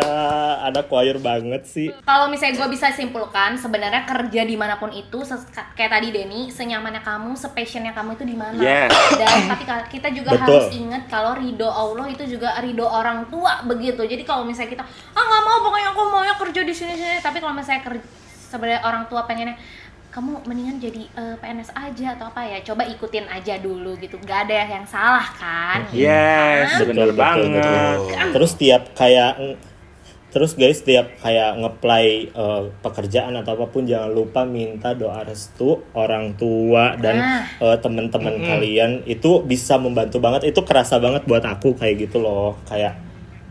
[SPEAKER 4] Anak choir banget sih.
[SPEAKER 1] kalau misalnya gue bisa simpulkan sebenarnya kerja di mana pun itu kayak tadi Denny senyamannya kamu sepassionnya kamu itu di mana
[SPEAKER 2] Yes.
[SPEAKER 1] dan tapi kita juga
[SPEAKER 4] Betul.
[SPEAKER 1] harus ingat kalau ridho Allah itu juga ridho orang tua begitu jadi kalau misalnya kita ah nggak mau pokoknya aku maunya kerja di sini sini tapi kalau misalnya kerja sebenarnya orang tua pengennya kamu mendingan jadi eh, PNS aja atau apa ya coba ikutin aja dulu gitu nggak ada yang salah kan
[SPEAKER 2] Yes,
[SPEAKER 1] Kan?
[SPEAKER 2] bener banget.
[SPEAKER 3] betul.
[SPEAKER 4] Terus tiap kayak Terus guys, tiap kayak ngeplay eh, pekerjaan atau apa pun jangan lupa minta doa restu orang tua dan
[SPEAKER 1] Nah.
[SPEAKER 4] eh, teman-teman kalian itu bisa membantu banget. Itu kerasa banget buat aku kayak gitu loh. Kayak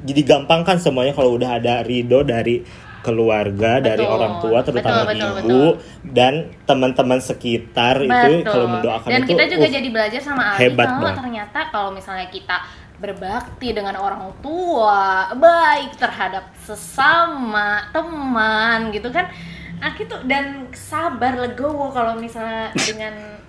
[SPEAKER 4] jadi gampang kan semuanya kalau udah ada ridho dari keluarga, dari
[SPEAKER 1] Betul.
[SPEAKER 4] orang tua terutama
[SPEAKER 1] Betul, betul,
[SPEAKER 4] ibu dan teman-teman sekitar itu kalau mendoakan
[SPEAKER 1] dan
[SPEAKER 4] itu
[SPEAKER 1] kita juga
[SPEAKER 4] uh,
[SPEAKER 1] jadi belajar sama Aldi
[SPEAKER 4] hebat
[SPEAKER 1] kalau
[SPEAKER 4] banget.
[SPEAKER 1] ternyata kalau misalnya kita berbakti dengan orang tua baik terhadap sesama teman gitu kan nah gitu dan sabar legowo kalau misalnya dengan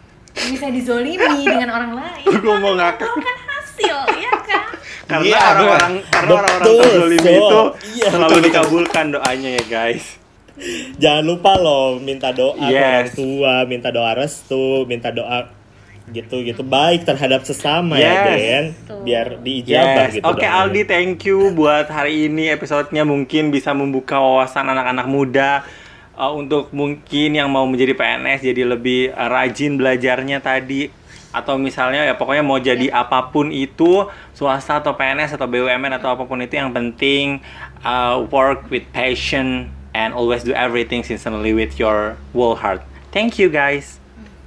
[SPEAKER 1] misalnya dizolimi dengan orang lain
[SPEAKER 2] mau ngakak.
[SPEAKER 1] kan hasil ya kan
[SPEAKER 2] Karena
[SPEAKER 3] Iya,
[SPEAKER 2] orang-orang karena orang-orang terzolim
[SPEAKER 4] so.
[SPEAKER 2] itu
[SPEAKER 4] Iya.
[SPEAKER 2] selalu dikabulkan doanya ya guys.
[SPEAKER 4] Jangan lupa loh minta doa ke orang
[SPEAKER 2] Yes.
[SPEAKER 4] tua, minta doa restu, minta doa gitu gitu baik terhadap sesama ya
[SPEAKER 2] Yes.
[SPEAKER 4] Den,
[SPEAKER 1] Tuh.
[SPEAKER 4] biar diijabah
[SPEAKER 2] Yes.
[SPEAKER 4] gitu.
[SPEAKER 2] Oke
[SPEAKER 4] doanya.
[SPEAKER 2] Aldi, thank you buat hari ini episodenya mungkin bisa membuka wawasan anak-anak muda uh, untuk mungkin yang mau menjadi PNS jadi lebih uh, rajin belajarnya tadi atau misalnya ya pokoknya mau jadi apa pun itu swasta atau PNS atau BUMN atau apa pun itu yang penting uh, work with passion and always do everything sincerely with your whole heart. Thank you guys.